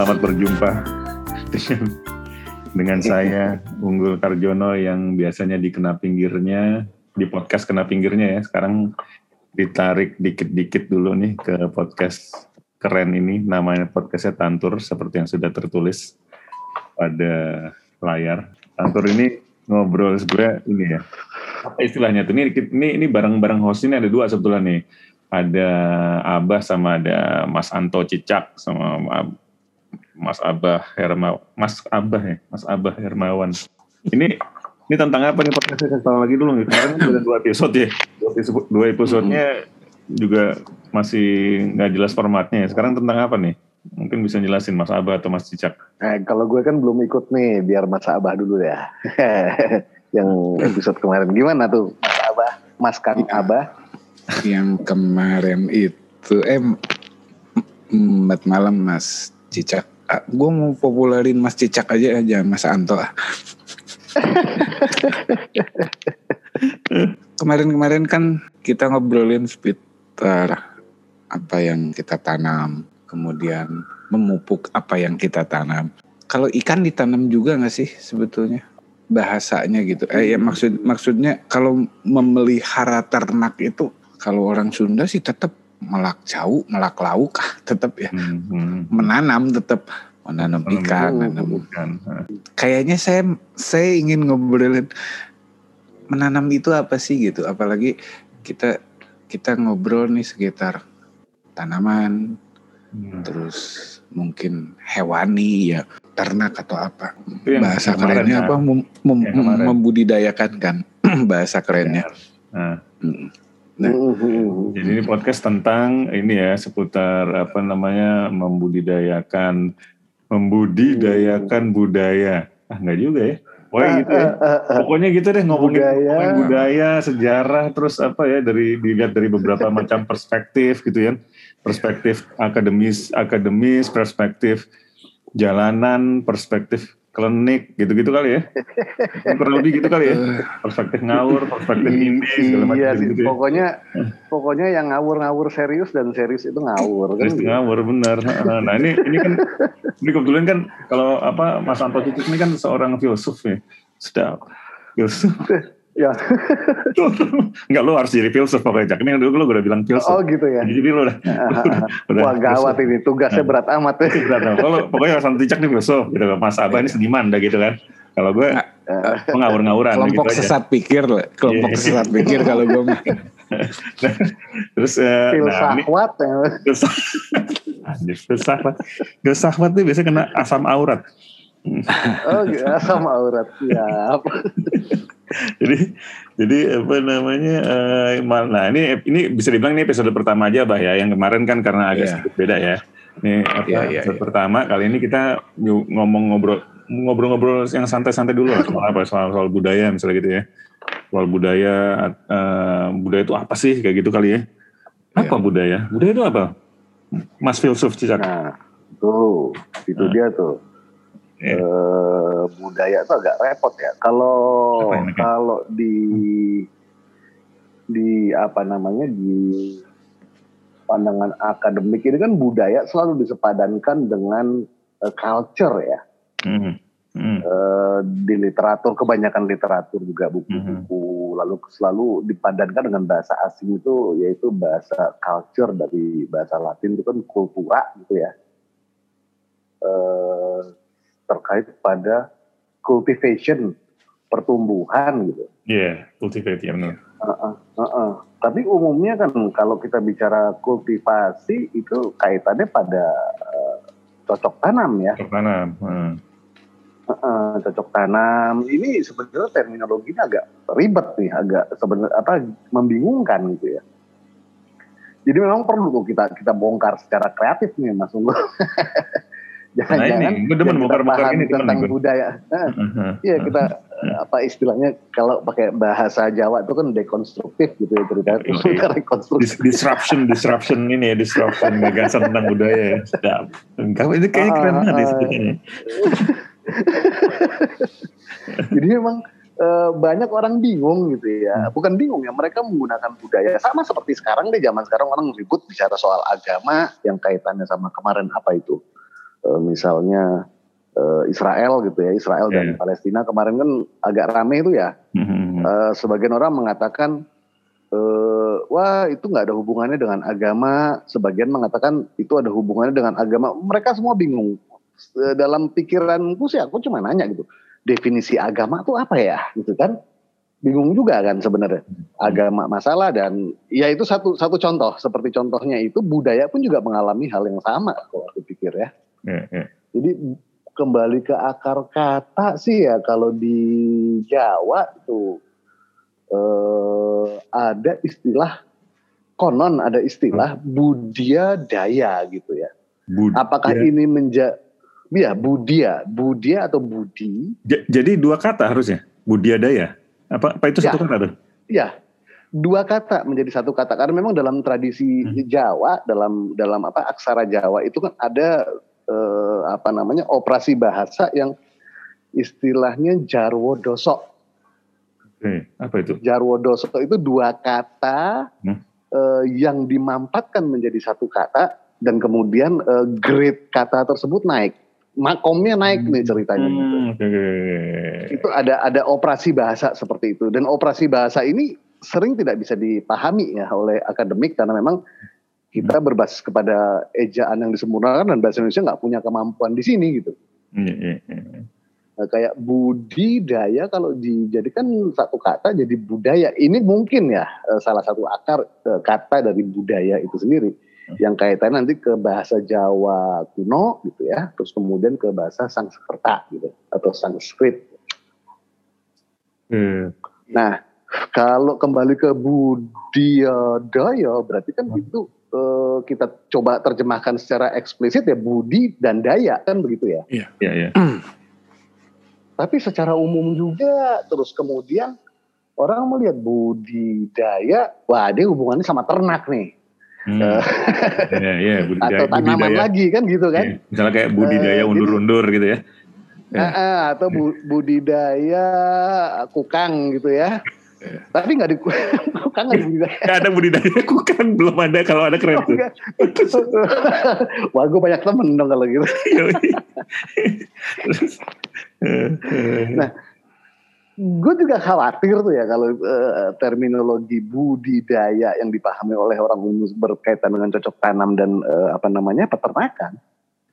Selamat berjumpa dengan, dengan saya Unggul Karjono yang biasanya dikena pinggirnya di podcast kena pinggirnya ya. Sekarang ditarik dikit-dikit dulu nih ke podcast keren ini. Namanya podcastnya Tantur seperti yang sudah tertulis pada layar. Tantur ini ngobrol sebenarnya ini ya. Apa istilahnya tuh? Ini ini ini barang-barang host ini ada dua sebetulnya nih. Ada Abah sama ada Mas Anto Cicak sama Mas Abah Herma Mas Abah ya, Mas Abah Hermawan. Ini ini tentang apa nih podcastnya? Saya lagi dulu nih. Kemarin kan ada dua episode ya. Dua episode, dua episodenya juga masih nggak jelas formatnya. Sekarang tentang apa nih? Mungkin bisa jelasin Mas Abah atau Mas Cicak. Eh, kalau gue kan belum ikut nih, biar Mas Abah dulu ya. Yang episode kemarin gimana tuh Mas Abah, Mas Kang Ya. Abah? yang kemarin itu eh empat malam Mas Cicak gue mau popularin Mas Cicak aja aja Mas Anto. Ah. kemarin-kemarin kan kita ngobrolin seputar apa yang kita tanam kemudian memupuk apa yang kita tanam. Kalau ikan ditanam juga nggak sih sebetulnya? Bahasanya gitu. Eh ya maksud maksudnya kalau memelihara ternak itu kalau orang Sunda sih tetap melak jauh, melak lauk, ah, tetap ya Hmm, hmm. menanam tetap menanam ikan, Menanam bukan. Kayaknya saya saya ingin ngobrolin menanam itu apa sih gitu, apalagi kita kita ngobrol nih sekitar tanaman, Hmm. terus mungkin hewani ya ternak atau apa Itu yang bahasa kerennya ya. apa mem- mem- kemarin. membudidayakan kan bahasa kerennya. Nah, Mm. Nah. Mhm. jadi ini podcast tentang ini ya seputar apa namanya membudidayakan membudidayakan budaya. Ah nggak juga ya. Pokoknya gitu ya. Pokoknya gitu deh ngomongin Budaya. ngomongin budaya, sejarah, terus apa ya dari dilihat dari beberapa macam perspektif gitu ya. Perspektif akademis, akademis, perspektif jalanan, perspektif klinik gitu-gitu kali ya. Kurang lebih gitu kali ya. Perspektif ngawur, perspektif indie segala macam Iya gitu ya. pokoknya pokoknya yang ngawur-ngawur serius dan serius itu ngawur kan. Terus ngawur benar. Nah ini ini kan ini kebetulan kan kalau apa Mas Anto Cicik ini kan seorang filsuf ya. Sudah filsuf. Ya. Enggak lo harus jadi filsuf pokoknya. Jak. Ini dulu lo udah bilang Oh filsuf. gitu ya. Jadi lo udah. udah Wah gawat filsuf. ini tugasnya berat amat ya. Berat. Kalau pokoknya Mas Anto Cicak nih filsuf gitu. Mas Abah ini seniman dah gitu kan. Kalau gue pengawur-ngawuran kelompok gitu aja. sesat pikir lah kelompok Iya. sesat pikir kalau gue mah Terus eh, nah, ini Filsafat ya. filsafat. Filsafat tuh biasanya kena asam aurat. Oh gitu, sama aurat. Siap. jadi jadi apa namanya eh, mal- nah ini ini bisa dibilang ini episode pertama aja bah ya yang kemarin kan karena agak Iya. sedikit beda ya ini apa Iya, iya, episode iya. pertama kali ini kita ngomong ngobrol ngobrol-ngobrol yang santai-santai dulu lah soal apa soal soal budaya misalnya gitu ya soal budaya eh, budaya itu apa sih kayak gitu kali ya apa Iya. budaya budaya itu apa Mas filsuf Cicak Nah, tuh, itu Nah. dia tuh. Iya. Eh, budaya tuh agak repot ya. Kalau kalau di di apa namanya di pandangan akademik ini kan budaya selalu disepadankan dengan eh, culture ya. Hmm. Eh, di literatur kebanyakan literatur juga buku-buku lalu selalu dipadankan dengan bahasa asing itu yaitu bahasa culture dari bahasa Latin itu kan kultura gitu ya Eh, terkait pada cultivation pertumbuhan gitu Iya, cultivate ya benar. Heeh, heeh. Tapi umumnya kan kalau kita bicara kultivasi itu kaitannya pada eh, cocok tanam ya. Cocok tanam. Hmm. Heeh, cocok tanam ini sebenarnya terminologinya agak ribet nih, agak sebenarnya apa membingungkan gitu ya. Jadi memang perlu tuh kita kita bongkar secara kreatif nih Mas Unggul. Nah Jangan-jangan ini, demen kita pahami ini tentang gue. budaya. Nah, Mhm. Iya kita eh, apa istilahnya kalau pakai bahasa Jawa itu kan dekonstruktif gitu ya cerita Iya, iya. Dis- disruption disruption ini ya disruption gagasan tentang budaya ya sedap Kamu itu kayaknya keren Ah, banget ya ah. Jadi memang eh, banyak orang bingung gitu ya. Hmm. Bukan bingung ya, mereka menggunakan budaya sama seperti sekarang deh zaman sekarang orang ribut bicara soal agama yang kaitannya sama kemarin apa itu uh, misalnya uh, Israel gitu ya, Israel dan Iya. Palestina kemarin kan agak rame itu ya. Hmm. Eh, sebagian orang mengatakan eh, wah itu nggak ada hubungannya dengan agama. Sebagian mengatakan itu ada hubungannya dengan agama. Mereka semua bingung. Eh, dalam pikiranku sih aku cuma nanya gitu. Definisi agama tuh apa ya gitu kan? Bingung juga kan sebenarnya. Agama masalah dan ya itu satu satu contoh. Seperti contohnya itu budaya pun juga mengalami hal yang sama kalau aku pikir ya. Ya, ya. Jadi kembali ke akar kata sih ya kalau di Jawa itu eh, ada istilah konon ada istilah budia daya gitu ya. Bud- Apakah ya. ini menja ya budia, budia atau budi? Ja- jadi dua kata harusnya budiadaya. Apa apa itu Ya. satu kata tuh? Ya, dua kata menjadi satu kata karena memang dalam tradisi Hmm. Jawa dalam dalam apa aksara Jawa itu kan ada eh, apa namanya operasi bahasa yang istilahnya jarwo doso. Oke, apa itu? Jarwo doso itu dua kata Hmm. eh, yang dimampatkan menjadi satu kata dan kemudian eh, grade kata tersebut naik. Makomnya naik nih ceritanya. gitu. Hmm, oke, oke. Itu ada ada operasi bahasa seperti itu dan operasi bahasa ini sering tidak bisa dipahami ya oleh akademik karena memang kita berbasis kepada ejaan yang disempurnakan dan bahasa Indonesia nggak punya kemampuan di sini gitu. Iya, iya, iya. Nah, kayak budidaya kalau dijadikan satu kata jadi budaya. Ini mungkin ya eh, salah satu akar eh, kata dari budaya itu sendiri yang kaitan nanti ke bahasa Jawa kuno gitu ya, terus kemudian ke bahasa Sanskerta gitu atau Sanskrit. Eh, Nah, kalau kembali ke budidaya berarti kan itu eh, kita coba terjemahkan secara eksplisit ya budi dan daya kan begitu ya. Iya, iya. Tapi secara umum juga terus kemudian orang melihat budidaya, wah dia hubungannya sama ternak nih Hmm. Iya, iya, budidaya. atau tanaman budidaya. lagi kan gitu kan. Iya, Misalnya kayak budidaya Eh, undur-undur gitu ya. Ya. Ah, ah, atau bu- budidaya kukang gitu ya. Tapi nggak di kukang nggak budidaya. Gak ada budidaya kukang belum ada kalau ada keren tuh. Wah gue banyak temen dong kalau gitu. Terus, eh, eh, Nah, gue juga khawatir tuh ya kalau eh, terminologi budidaya yang dipahami oleh orang umum berkaitan dengan cocok tanam dan eh, apa namanya peternakan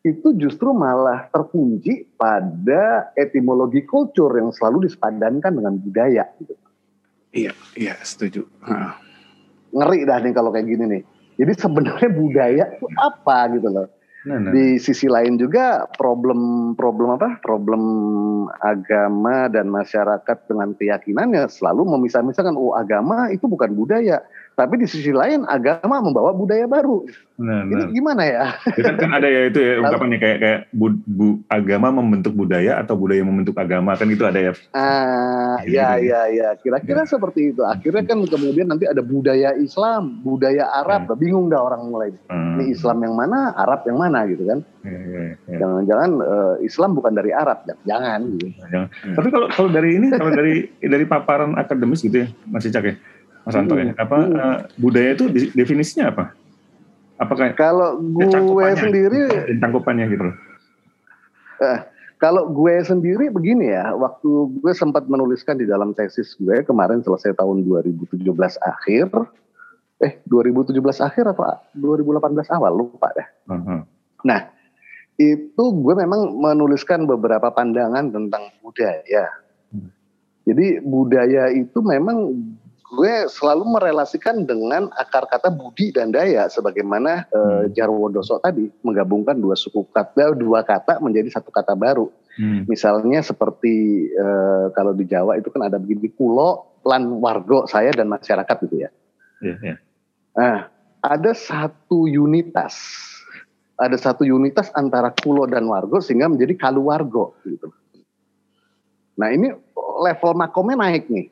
itu justru malah terkunci pada etimologi kultur yang selalu disepadankan dengan budaya. Gitu. Iya, iya setuju. Heeh. Ngeri dah nih kalau kayak gini nih. Jadi sebenarnya budaya itu apa gitu loh. nah, nah. Di sisi lain juga problem problem apa? Problem agama dan masyarakat dengan keyakinannya selalu memisah-misahkan oh agama itu bukan budaya. Tapi di sisi lain agama membawa budaya baru. Nah, Ini gimana ya? Ya kan, kan ada ya itu ya ungkapannya kayak kayak bu, bu- agama membentuk budaya atau budaya membentuk agama kan itu ada ya. Ah, ya ya ya, kira-kira seperti itu. Akhirnya kan kemudian nanti ada budaya Islam, budaya Arab, bingung dah orang mulai. Hmm. Ini Islam yang mana, Arab yang mana gitu kan? Ya, ya, ya. Jangan-jangan eh, Islam bukan dari Arab, jangan gitu. Jangan. Tapi kalau kalau dari ini kalau dari dari paparan akademis gitu ya Mas Icak ya Mas Anto ya Hmm. apa Hmm. eh, budaya itu definisinya apa? Apakah Kalau gue cangkupannya. sendiri cangkupannya gitu loh? Kalau gue sendiri begini ya, waktu gue sempat menuliskan di dalam tesis gue kemarin selesai tahun 2017 akhir, eh 2017 akhir apa 2018 awal lupa deh. Aha. Nah itu gue memang menuliskan beberapa pandangan tentang budaya. Hmm. Jadi budaya itu memang gue selalu merelasikan dengan akar kata budi dan daya, sebagaimana eh, Hmm. Jarwo Doso tadi menggabungkan dua suku kata, dua kata menjadi satu kata baru. Hmm. Misalnya seperti eh, kalau di Jawa itu kan ada begini kulo, lan wargo saya dan masyarakat gitu ya. Iya, iya. Nah, ada satu unitas, ada satu unitas antara kulo dan wargo sehingga menjadi kaluwargo gitu. Nah ini level makomnya naik nih,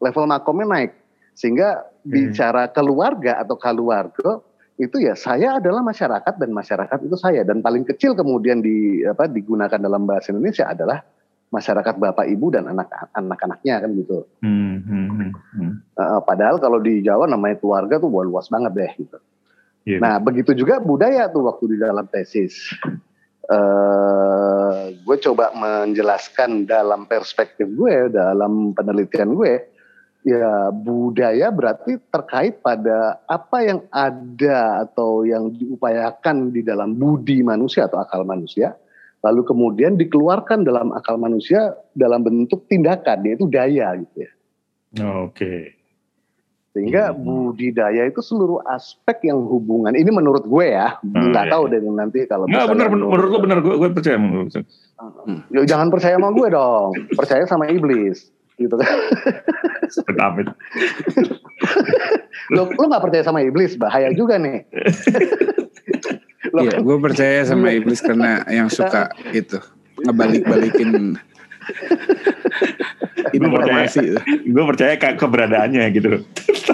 level makomnya naik sehingga bicara keluarga atau kaluwargo itu ya saya adalah masyarakat dan masyarakat itu saya dan paling kecil kemudian di apa digunakan dalam bahasa Indonesia adalah masyarakat bapak ibu dan anak anak-anaknya kan gitu. Hmm, hmm, hmm, hmm. Uh, padahal kalau di Jawa namanya keluarga tuh wah, luas banget deh gitu. Iya. Nah begitu juga budaya tuh waktu di dalam tesis. eh gue coba menjelaskan dalam perspektif gue, dalam penelitian gue, ya budaya berarti terkait pada apa yang ada atau yang diupayakan di dalam budi manusia atau akal manusia, lalu kemudian dikeluarkan dalam akal manusia dalam bentuk tindakan, yaitu daya gitu ya. Oke. Sehingga Hmm. budidaya itu seluruh aspek yang hubungan. Ini menurut gue ya, Hmm, nggak iya. tahu deh nanti kalau Enggak benar menurut lu benar gue gue percaya. Ya, jangan percaya sama gue dong, percaya sama iblis, gitu kan. Amit. Lo lo nggak percaya sama iblis, bahaya juga nih. Iya, kan- gue percaya sama iblis karena yang suka itu ngebalik-balikin informasi. Gue percaya ke keberadaannya gitu.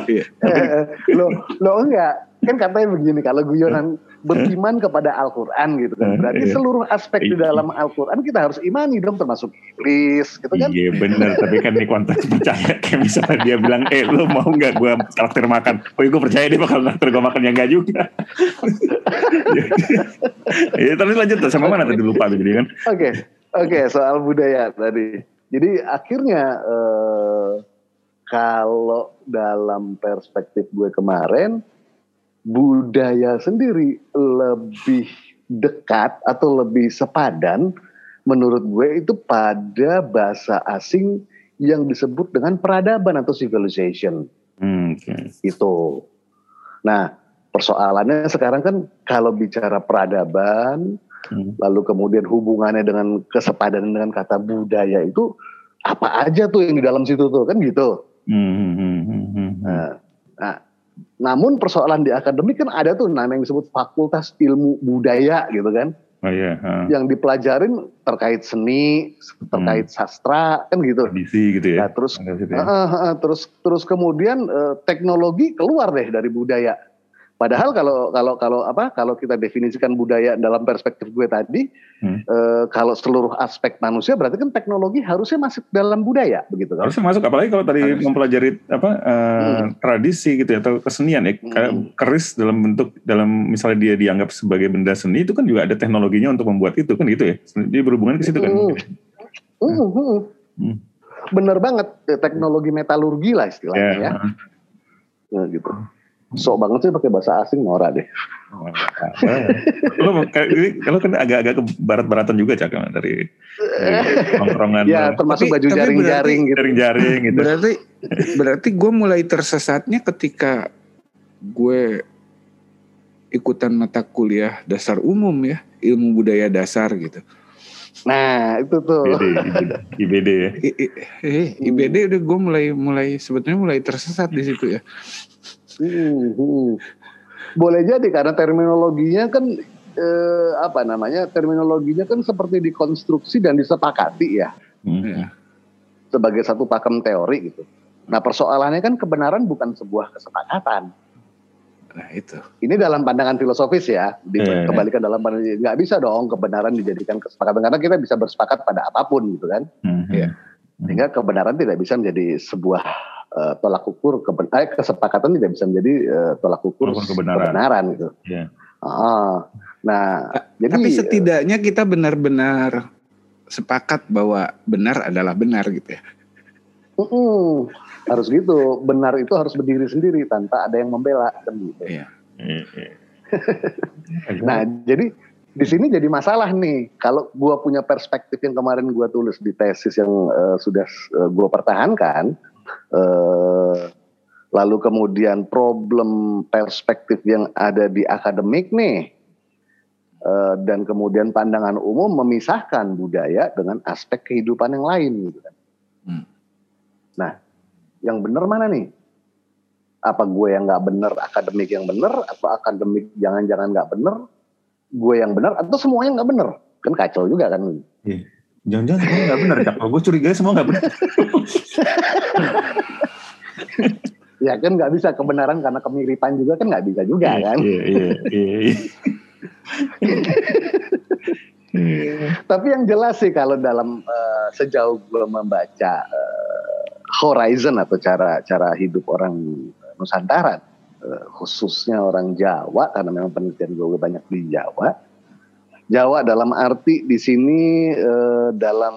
Iya. eh, lo lo enggak kan katanya begini kalau guyonan beriman kepada Al-Quran gitu kan Eh, berarti iya. seluruh aspek di dalam Al-Quran kita harus imani dong termasuk iblis gitu kan Iya benar, tapi kan di konteks percaya kayak misalnya dia bilang, eh lu mau nggak gue traktir makan? Oh gue percaya dia bakal traktir gue makan, ya enggak juga. Iya tapi lanjut tuh, sama mana tadi lupa jadi kan? Oke, oke soal budaya tadi. Jadi akhirnya eh, kalau dalam perspektif gue kemarin, budaya sendiri lebih dekat atau lebih sepadan menurut gue itu pada bahasa asing yang disebut dengan peradaban atau civilization Hmm, oke. itu. Nah, persoalannya sekarang kan kalau bicara peradaban, Hmm. lalu kemudian hubungannya dengan kesepadanan dengan kata budaya itu apa aja tuh yang di dalam situ tuh kan gitu. Hmm, hmm, hmm, hmm, hmm. Nah, nah, namun persoalan di akademik kan ada tuh nama yang disebut Fakultas Ilmu Budaya gitu kan, Oh iya, ha. yang dipelajarin terkait seni, terkait sastra kan gitu. tradisi gitu ya. Nah, terus ya. Heeh, heeh, terus terus kemudian eh, teknologi keluar deh dari budaya. Padahal kalau kalau kalau apa kalau kita definisikan budaya dalam perspektif gue tadi, Hmm. eh, kalau seluruh aspek manusia berarti kan teknologi harusnya masuk dalam budaya begitu kan? Harusnya masuk apalagi kalau tadi Harus. mempelajari apa eh, tradisi gitu ya atau kesenian ya kayak Hmm. keris dalam bentuk dalam misalnya dia dianggap sebagai benda seni itu kan juga ada teknologinya untuk membuat itu kan gitu ya. Dia berhubungan ke situ kan. Hmm. Hmm, hmm. Hmm. Bener banget teknologi metalurgi lah istilahnya Ya. ya, Nah, gitu. Sok banget sih pakai bahasa asing Nora deh. Lo kayak ini kalau kan agak-agak ke barat-baratan juga cak dari, dari nongkrongan Ya lo. termasuk Tapi- baju jaring-jaring gitu. jaring-jaring gitu. Berarti berarti gue mulai tersesatnya ketika gue ikutan mata kuliah dasar umum ya, ilmu budaya dasar gitu. Nah itu tuh. IBD, IBD ya. I- i- eh, IBD udah gue mulai mulai sebetulnya mulai tersesat di situ ya. Hmm, hmm. Boleh jadi karena terminologinya kan eh, apa namanya terminologinya kan seperti dikonstruksi dan disepakati ya Hmm. Sebagai satu pakem teori gitu. Nah persoalannya kan kebenaran bukan sebuah kesepakatan. Nah itu. Ini dalam pandangan filosofis ya, Iya. dikembalikan dalam pandangan nggak bisa dong kebenaran dijadikan kesepakatan karena kita bisa bersepakat pada apa pun gitu kan. Hmm. Iya. Sehingga kebenaran tidak bisa menjadi sebuah eh, tolak ukur keben eh, kesepakatan tidak bisa menjadi eh, tolak ukur Ukur kebenaran. gitu. Iya. Ah, nah, jadi Tapi setidaknya kita benar-benar sepakat bahwa benar adalah benar gitu ya. mm-mm, harus gitu. Benar itu harus berdiri sendiri tanpa ada yang membela kan gitu. Iya. Iya, iya. Nah, jadi di sini jadi masalah nih. Kalau gua punya perspektif yang kemarin gua tulis di tesis yang eh, sudah eh, gua pertahankan, eh, lalu kemudian problem perspektif yang ada di akademik nih, eh, dan kemudian pandangan umum memisahkan budaya dengan aspek kehidupan yang lain. Gitu kan. Hmm. Nah, yang benar mana nih? Apa gue yang nggak benar, akademik yang benar, atau akademik jangan-jangan nggak benar, gue yang benar, atau semuanya nggak benar? Kan kacau juga kan. Jangan-jangan semua nggak benar cak. Gue curiga semua nggak benar. Ya kan nggak bisa kebenaran karena kemiripan juga kan nggak bisa juga kan. Iya, iya, iya. iya. Iya. Tapi yang jelas sih kalau dalam eh, sejauh gue membaca eh, horizon atau cara cara hidup orang Nusantara, eh, khususnya orang Jawa karena memang penelitian gue banyak di Jawa, Jawa dalam arti di sini eh, dalam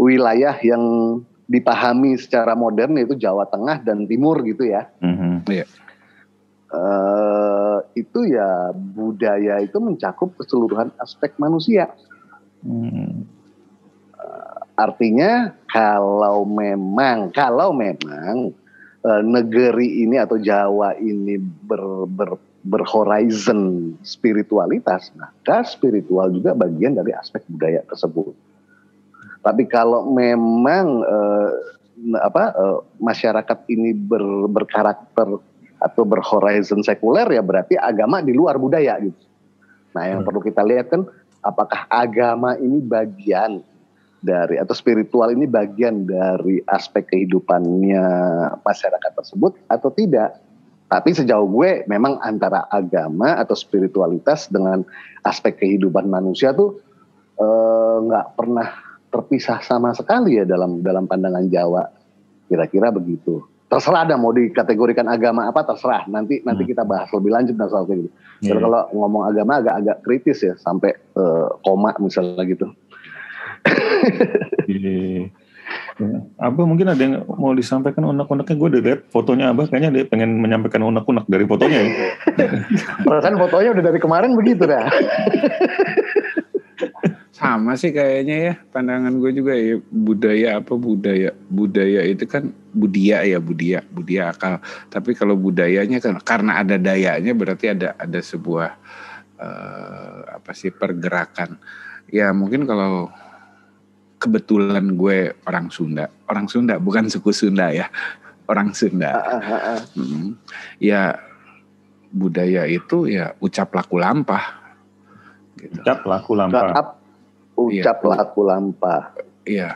wilayah yang dipahami secara modern yaitu Jawa Tengah dan Timur gitu ya. Mhm. Eh, itu ya budaya itu mencakup keseluruhan aspek manusia. Hmm. Artinya kalau memang kalau memang eh, negeri ini atau Jawa ini ber, ber, berhorizon spiritualitas, maka spiritual juga bagian dari aspek budaya tersebut. Tapi kalau memang eh, apa eh, masyarakat ini ber, berkarakter atau berhorizon sekuler ya berarti agama di luar budaya gitu. Nah yang Hmm. perlu kita lihat kan apakah agama ini bagian dari atau spiritual ini bagian dari aspek kehidupannya masyarakat tersebut atau tidak. Tapi sejauh gue memang antara agama atau spiritualitas dengan aspek kehidupan manusia tuh eh, nggak pernah terpisah sama sekali ya dalam dalam pandangan Jawa. Kira-kira begitu. Terserah ada mau dikategorikan agama apa terserah. Nanti nanti Hmm. kita bahas lebih lanjut dan soal kayak gitu. Iya. Karena kalau ngomong agama agak-agak kritis ya sampai eh, koma misalnya gitu. Iya. Ya. Abah mungkin ada yang mau disampaikan unek-uneknya gue udah lihat fotonya Abah kayaknya dia pengen menyampaikan unek-unek dari fotonya ya. Perasaan fotonya udah dari kemarin begitu dah. Sama sih kayaknya ya pandangan gue juga ya budaya apa budaya budaya itu kan budia ya budia budia akal. Tapi kalau budayanya kan karena ada dayanya berarti ada ada sebuah eh, apa sih pergerakan. Ya mungkin kalau kebetulan gue orang Sunda, orang Sunda bukan suku Sunda ya, orang Sunda. Hmm. Ya budaya itu ya ucap laku lampah. Gitu. Ucap laku lampah. Maaf, ucap Iya. laku lampah. Iya.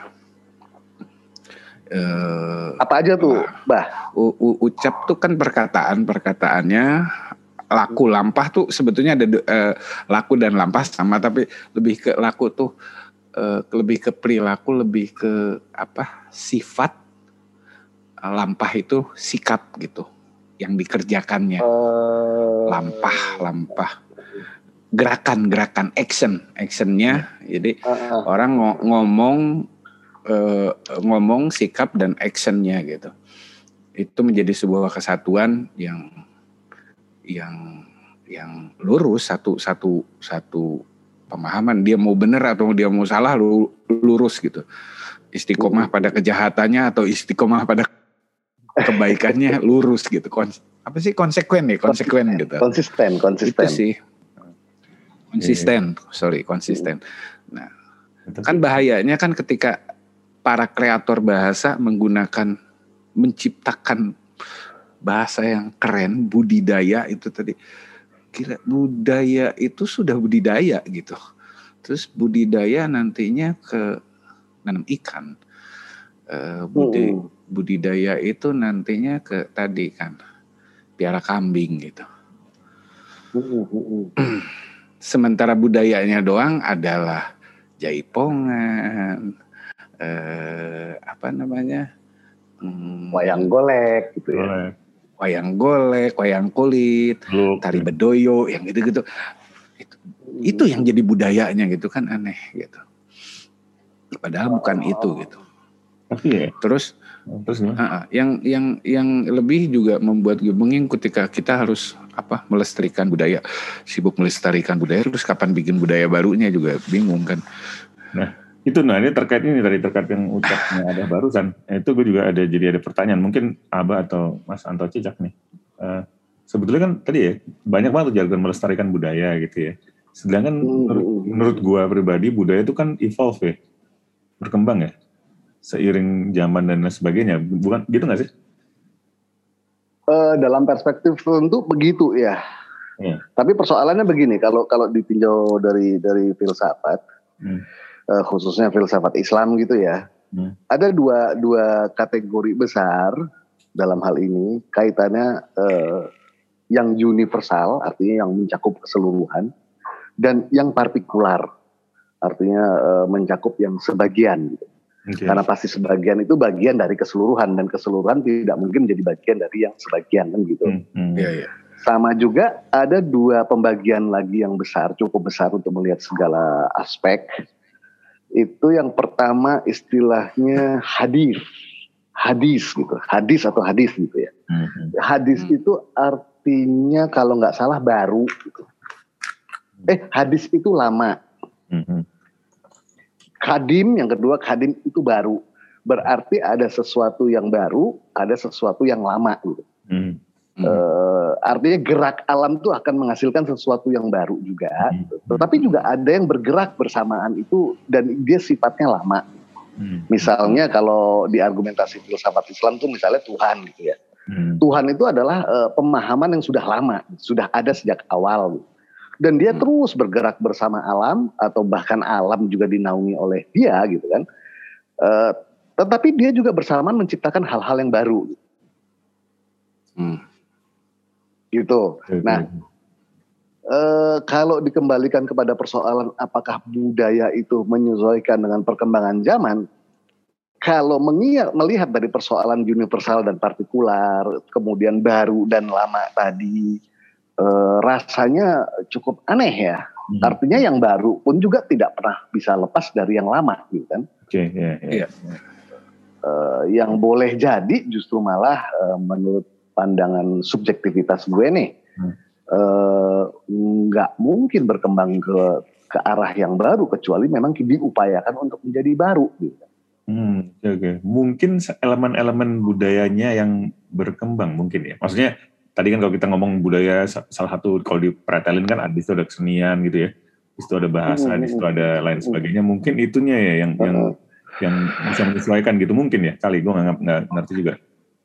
Eh, Apa aja tuh, Bah? u- u- ucap tuh kan perkataan perkataannya laku lampah tuh sebetulnya ada du- eh, laku dan lampah sama tapi lebih ke laku tuh eh, lebih ke perilaku lebih ke apa sifat Eh, lampah itu sikap gitu yang dikerjakannya. Eh, lampah lampah. Gerakan gerakan action. Actionnya jadi ah, ah. orang ngo- ngomong eh, ngomong sikap dan actionnya gitu. Itu menjadi sebuah kesatuan yang yang yang lurus satu satu satu pemahaman. Dia mau benar atau dia mau salah lu- lurus gitu. Istiqomah pada kejahatannya atau istiqomah pada kebaikannya lurus gitu. Kon- apa sih? Konsekuen ya? Konsekuen gitu. Konsisten, itu konsisten. sih. Konsisten. Sorry konsisten. Itu kan bahayanya kan ketika para kreator bahasa menggunakan menciptakan bahasa yang keren budidaya itu tadi kira budaya itu sudah budidaya gitu terus budidaya nantinya ke nanam ikan Eh, budi- Hmm. budidaya itu nantinya ke tadi kan piara kambing gitu Hmm, sementara budayanya doang adalah jaipongan eh, apa namanya Hmm, Wayang golek gitu ya. boleh. Wayang golek wayang kulit tari bedoyo yang gitu-gitu. Itu, itu yang jadi budayanya gitu kan aneh gitu. Padahal bukan itu gitu. Ya, terus terus ah, yang yang yang lebih juga membuat gue ketika kita harus apa melestarikan budaya. Sibuk melestarikan budaya terus kapan bikin budaya barunya juga bingung kan Itu nah ini terkait ini tadi terkait yang ucapnya ada barusan. Itu gue juga ada jadi ada pertanyaan. Mungkin Aba atau Mas Anto Cicak nih. Eh, sebetulnya kan tadi ya banyak banget jargon melestarikan budaya gitu ya. Sedangkan Hmm, menurut, hmm, hmm. menurut gue pribadi budaya itu kan evolve ya, berkembang ya, seiring zaman dan lain sebagainya. Bukan gitu nggak sih? Eh, dalam perspektif tertentu begitu ya. Iya. Tapi persoalannya begini, kalau kalau ditinjau dari dari filsafat, Hmm. Eh, khususnya filsafat Islam gitu ya, Hmm. ada dua dua kategori besar dalam hal ini kaitannya eh, yang universal, artinya yang mencakup keseluruhan, dan yang partikular, artinya eh, mencakup yang sebagian. Gitu. Oke. Karena pasti sebagian itu bagian dari keseluruhan dan keseluruhan tidak mungkin menjadi bagian dari yang sebagian kan gitu. Hmm, hmm. Iya, iya. Sama juga ada dua pembagian lagi yang besar, cukup besar untuk melihat segala aspek. Itu yang pertama istilahnya hadis. Hadis gitu, hadis atau hadis gitu ya. Hmm. Hadis Hmm. itu artinya kalau nggak salah baru. Gitu. Eh hadis itu lama. Hmm. Kadim yang kedua kadim itu baru. Berarti ada sesuatu yang baru, ada sesuatu yang lama gitu. Hmm. Eh, artinya gerak alam itu akan menghasilkan sesuatu yang baru juga. Hmm. Tetapi juga ada yang bergerak bersamaan itu dan dia sifatnya lama. Hmm. Misalnya kalau di argumentasi filsafat Islam tuh misalnya Tuhan gitu ya. Hmm. Tuhan itu adalah eh, pemahaman yang sudah lama, sudah ada sejak awal. Dan dia Hmm. terus bergerak bersama alam atau bahkan alam juga dinaungi oleh dia gitu kan. Eh, tetapi dia juga bersamaan menciptakan hal-hal yang baru Hmm. Gitu. Nah, Eh, kalau dikembalikan kepada persoalan apakah budaya itu menyesuaikan dengan perkembangan zaman, kalau mengia- melihat dari persoalan universal dan partikular, kemudian baru dan lama tadi, eh, rasanya cukup aneh ya. Hmm. Artinya yang baru pun juga tidak pernah bisa lepas dari yang lama, gitu kan? Oke, ya, ya. Iya. Eh, yang boleh jadi justru malah eh, menurut pandangan subjektivitas gue nih Hmm. eh, nggak mungkin berkembang ke ke arah yang baru kecuali memang diupayakan untuk menjadi baru gitu. Hmm, oke, oke. Mungkin elemen-elemen budayanya yang berkembang mungkin ya. Maksudnya tadi kan kalau kita ngomong budaya sa- salah satu kalau dipretelin kan di situ ada kesenian gitu ya. Di situ ada bahasa, Hmm, di situ ada lain sebagainya. Mungkin itunya ya yang yang yang bisa menyesuaikan gitu mungkin ya. Kali gue nggak ngerti juga.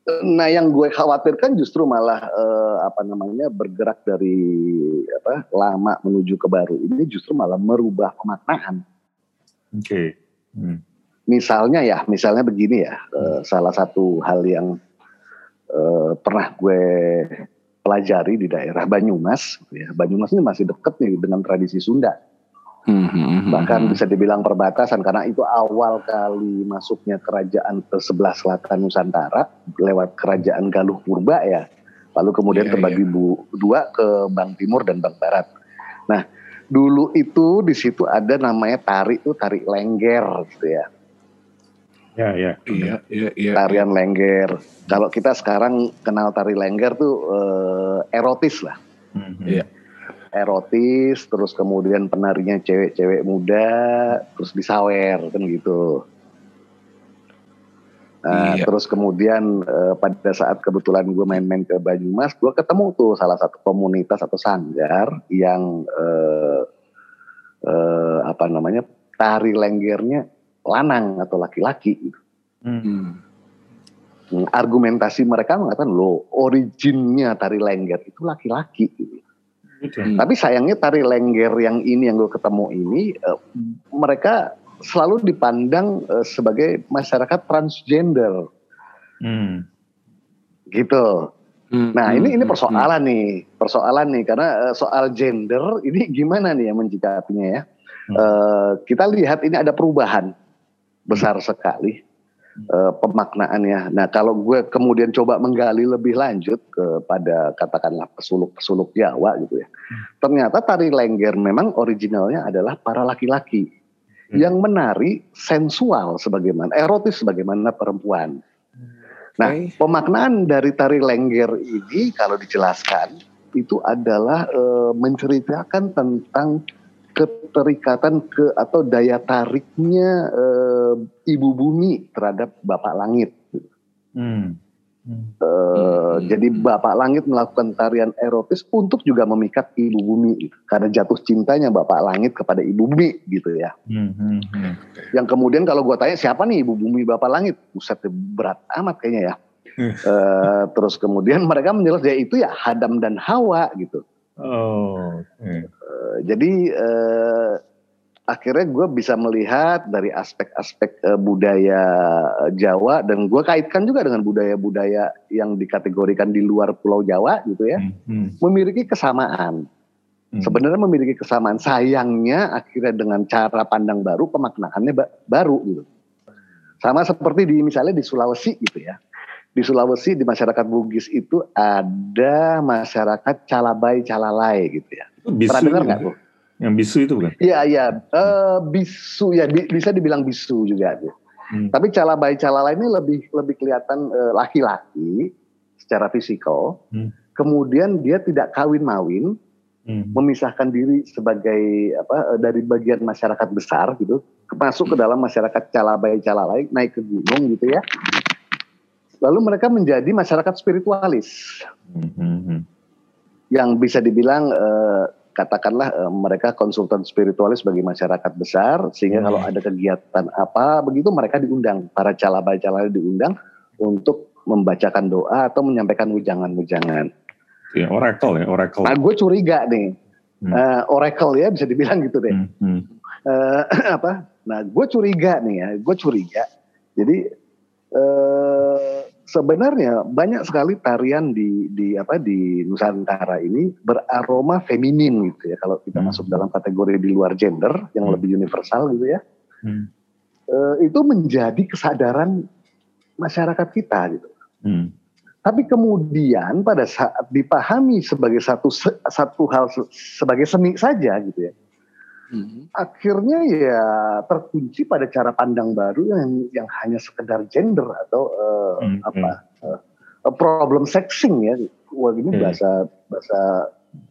Nah, yang gue khawatirkan justru malah eh, apa namanya bergerak dari apa lama menuju ke baru ini justru malah merubah pemaknaan. Oke. Hmm. Misalnya ya, misalnya begini ya, eh, salah satu hal yang eh, pernah gue pelajari di daerah Banyumas, ya. Banyumas ini masih dekat nih dengan tradisi Sunda. Hmm, bahkan hmm. bisa dibilang perbatasan karena itu awal kali masuknya kerajaan ke sebelah selatan Nusantara lewat kerajaan Galuh Purba ya lalu kemudian Iya, terbagi bu- dua ke Bang Timur dan Bang Barat nah dulu itu di situ ada namanya tari itu tari lengger gitu ya Ya, ya. Iya, iya, iya. tarian lengger kalau kita sekarang kenal tari lengger tuh eh, erotis lah Hmm, hmm. Erotis, terus kemudian penarinya cewek-cewek muda, terus disawer kan gitu. Nah, Iya. Terus kemudian eh, pada saat kebetulan gue main-main ke Banyumas, gue ketemu tuh salah satu komunitas atau sanggar yang eh, eh, apa namanya tari lenggernya lanang atau laki-laki. gitu. Hmm. Argumentasi mereka mengatakan loh originnya tari lengger itu laki-laki. gitu. Gitu. Hmm. Tapi sayangnya tari lengger yang ini yang gue ketemu ini eh, mereka selalu dipandang eh, sebagai masyarakat transgender Hmm. gitu. Hmm, Nah hmm, ini ini hmm, persoalan nih, persoalan nih karena eh, soal gender ini gimana nih yang mencikapinya ya? Hmm. Eh, kita lihat ini ada perubahan besar sekali eh, pemaknaannya. Nah kalau gue kemudian coba menggali lebih lanjut kepada katakanlah pesuluk-pesuluk Jawa gitu ya, ternyata tari lengger memang originalnya adalah para laki-laki Hmm. yang menari sensual sebagaimana erotis sebagaimana perempuan. Nah, Oke. pemaknaan dari tari lengger ini kalau dijelaskan itu adalah eh, menceritakan tentang keterikatan ke atau daya tariknya eh, ibu bumi terhadap bapak langit. Hmm. Hmm. Eh, Hmm. Jadi bapak langit melakukan tarian erotis untuk juga memikat ibu bumi karena jatuh cintanya bapak langit kepada ibu bumi gitu ya. Hmm. Hmm. Hmm. Yang kemudian kalau gue tanya siapa nih ibu bumi bapak langit, buset berat amat kayaknya ya. Hmm. Eh, terus kemudian mereka menjelaskan ya itu ya Hadam dan Hawa gitu. Oh. oke. Eh, jadi eh, akhirnya gue bisa melihat dari aspek-aspek eh, budaya eh, Jawa dan gue kaitkan juga dengan budaya-budaya yang dikategorikan di luar Pulau Jawa gitu ya, Hmm. Hmm. memiliki kesamaan. Hmm. Sebenarnya memiliki kesamaan. Sayangnya akhirnya dengan cara pandang baru pemaknaannya ba- baru gitu. Sama seperti di misalnya di Sulawesi gitu ya. di Sulawesi di masyarakat Bugis itu ada masyarakat Calabai Calalai gitu ya. Bisu Pernah dengar nggak tuh? Yang bisu itu bukan? Iya iya, Eh, bisu ya bi- bisa dibilang bisu juga. Hmm. Tapi Calabai Calalai ini lebih lebih kelihatan eh, laki-laki secara fisikal. Hmm. Kemudian dia tidak kawin mawin, Hmm. memisahkan diri sebagai apa eh, dari bagian masyarakat besar gitu, masuk ke dalam masyarakat Calabai Calalai, naik ke gunung gitu ya. Lalu mereka menjadi masyarakat spiritualis Hmm, hmm, hmm. yang bisa dibilang eh, katakanlah eh, mereka konsultan spiritualis bagi masyarakat besar sehingga Hmm. kalau ada kegiatan apa begitu mereka diundang para calabai calalai diundang untuk membacakan doa atau menyampaikan ujangan-ujangan. Ya, oracle ya, oracle. Nah, gue curiga nih, Hmm. eh, oracle ya bisa dibilang gitu deh. Hmm, hmm. Eh, apa? Nah, gue curiga nih ya, gue curiga. Jadi eh, sebenarnya banyak sekali tarian di di apa di Nusantara ini beraroma feminin gitu ya. Kalau kita Hmm. masuk dalam kategori di luar gender yang Hmm. lebih universal gitu ya, Hmm. eh, itu menjadi kesadaran masyarakat kita gitu. Hmm. Tapi kemudian pada saat dipahami sebagai satu satu hal se- sebagai seni saja gitu ya. Mhm. akhirnya ya terkunci pada cara pandang baru yang yang hanya sekedar gender atau eh, Hmm, apa eh, problem sexing ya wah ini Hmm. bahasa bahasa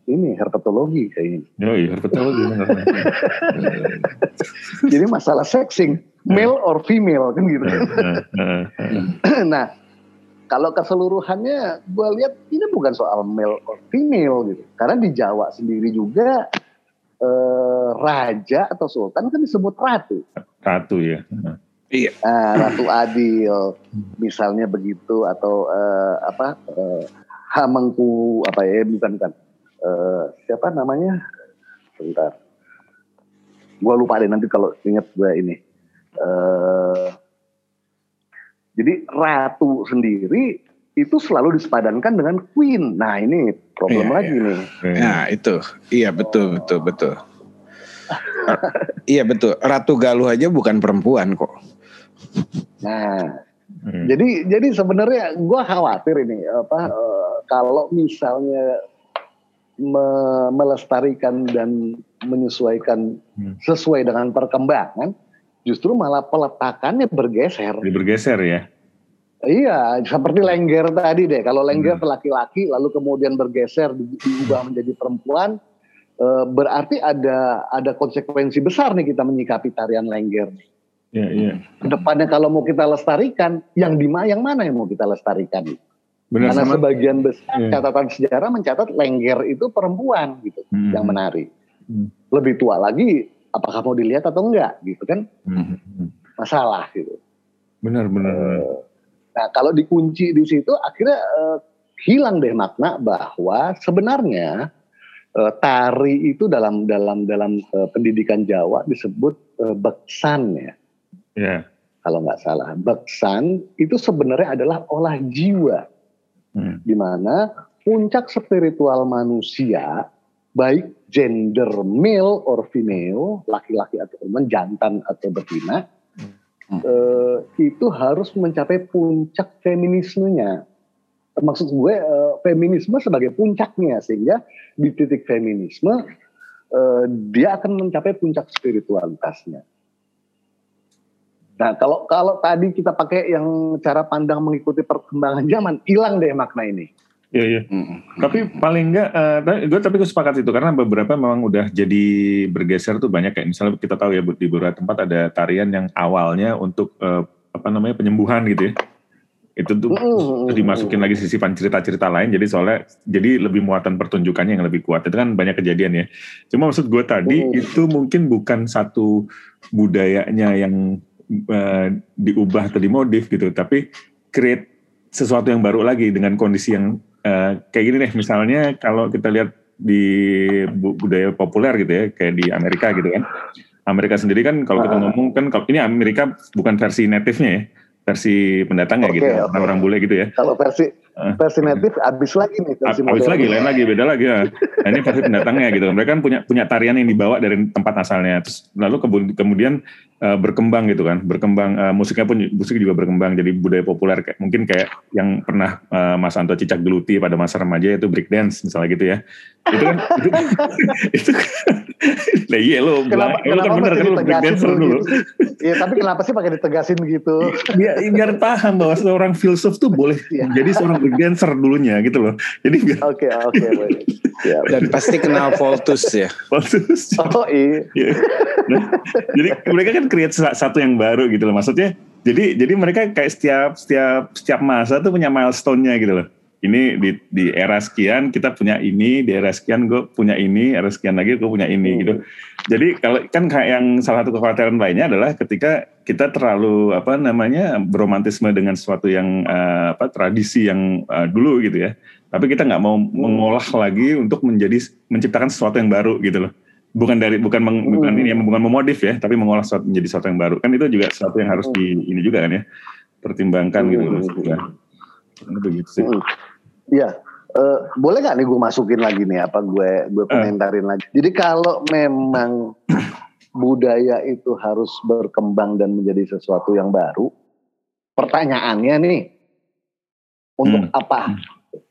ini herpetologi kayaknya Oh iya, betul benar. jadi masalah sexing male or female kan gitu eh. nah kalau keseluruhannya gue lihat ini bukan soal male or female gitu karena di Jawa sendiri juga eh, raja atau sultan kan disebut ratu. Ratu ya. Iya. Ah, Ratu Adil misalnya begitu atau eh, apa eh, Hamengku apa ya bukan bukan. Eh, siapa namanya? Bentar. Gua lupa deh nanti kalau ingat gue ini. Eh, jadi ratu sendiri itu selalu disepadankan dengan queen nah ini problem Iya, lagi nih Eh, Nah itu, iya betul betul betul. iya betul. Ratu Galuh aja bukan perempuan kok. nah hmm. Jadi jadi sebenarnya gue khawatir ini apa eh, kalau misalnya me- melestarikan dan menyesuaikan Hmm. sesuai dengan perkembangan, justru malah peletakannya bergeser. Jadi bergeser ya. Iya, seperti lengger tadi deh. Kalau lengger laki-laki lalu kemudian bergeser di- diubah menjadi perempuan, eh, berarti ada ada konsekuensi besar nih kita menyikapi tarian lengger. Iya, iya. Ke depannya kalau mau kita lestarikan, yang di yang mana yang mau kita lestarikan? Benar Karena sama. sebagian besar Iya. catatan sejarah mencatat lengger itu perempuan gitu Hmm. yang menari. Hmm. Lebih tua lagi, apakah mau dilihat atau enggak gitu kan? Hmm, hmm. Masalah gitu. Benar, benar. benar. Nah kalau dikunci di situ akhirnya eh, hilang deh makna bahwa sebenarnya eh, tari itu dalam dalam dalam eh, pendidikan Jawa disebut eh, beksan ya Ya. kalau nggak salah. Beksan itu sebenarnya adalah olah jiwa Hmm. di mana puncak spiritual manusia baik gender male or female, laki-laki atau perempuan, jantan atau betina. Eh, itu harus mencapai puncak feminismenya. Maksud gue eh, feminisme sebagai puncaknya sehingga di titik feminisme eh, dia akan mencapai puncak spiritualitasnya. Nah kalau kalau tadi kita pakai yang cara pandang mengikuti perkembangan zaman, hilang deh makna ini. Iya, iya. Mhm. Tapi paling enggak, eh, gue tapi gue sepakat itu karena beberapa memang udah jadi bergeser tuh banyak kayak misalnya kita tahu ya di beberapa tempat ada tarian yang awalnya untuk eh, apa namanya penyembuhan gitu ya. Itu tuh terus dimasukin lagi sisipan cerita-cerita lain jadi soalnya jadi lebih muatan pertunjukannya yang lebih kuat itu kan banyak kejadian ya cuma maksud gue tadi Mm. itu mungkin bukan satu budayanya yang eh, diubah atau dimodif gitu tapi create sesuatu yang baru lagi dengan kondisi yang eh, kayak gini deh misalnya kalau kita lihat di bu- budaya populer gitu ya kayak di Amerika gitu kan Amerika sendiri kan kalau kita Ah. ngomong kan kalau ini Amerika bukan versi native-nya ya versi pendatangnya Oke, gitu oke. orang-orang bule gitu ya Kalau versi versi native abis lagi nih versi Habis lagi, lain lagi, beda lagi ya. Nah, ini versi pendatangnya gitu. Mereka kan punya punya tarian yang dibawa dari tempat asalnya. Terus lalu kebu- kemudian eh, berkembang gitu kan, berkembang eh, musiknya pun musik juga berkembang jadi budaya populer kayak mungkin kayak yang pernah eh, Mas Anto cicak geluti pada masa remaja itu break dance misalnya gitu ya. Itu kan itu, nah iya lo, Kenapa, lo kan bener kan lo break dancer dulu gitu? Iya, tapi kenapa sih pakai ditegasin gitu? biar, biar paham bahwa seorang filsuf tuh boleh Iya. jadi seorang breakdancer dulunya gitu loh. Jadi Oke, oke, baik. Siap. Dan pasti kenal Voltus ya. Voltus. Oh iya. Iya. Nah, jadi mereka kan create sa- satu yang baru gitu loh. Maksudnya jadi jadi mereka kayak setiap setiap setiap masa tuh punya milestone-nya gitu loh. Ini di di era sekian kita punya ini, di era sekian gue punya ini, era sekian lagi gue punya ini gitu. Jadi kalau kan kayak yang salah satu kekhawatiran lainnya adalah ketika kita terlalu apa namanya beromantisme dengan sesuatu yang eh, apa tradisi yang eh, dulu gitu ya. Tapi kita nggak mau mengolah lagi untuk menjadi menciptakan sesuatu yang baru gitu loh. Bukan dari bukan meng- bukan ini bukan memodif ya, tapi mengolah sesuatu menjadi sesuatu yang baru. Kan itu juga sesuatu yang harus di ini juga kan ya pertimbangkan gitu loh. Ya. Ini begitu sih. Mm. Iya. Eh, boleh nggak nih gue masukin lagi nih apa gue gue komentarin lagi. Jadi kalau memang budaya itu harus berkembang dan menjadi sesuatu yang baru, pertanyaannya nih untuk Hmm. apa?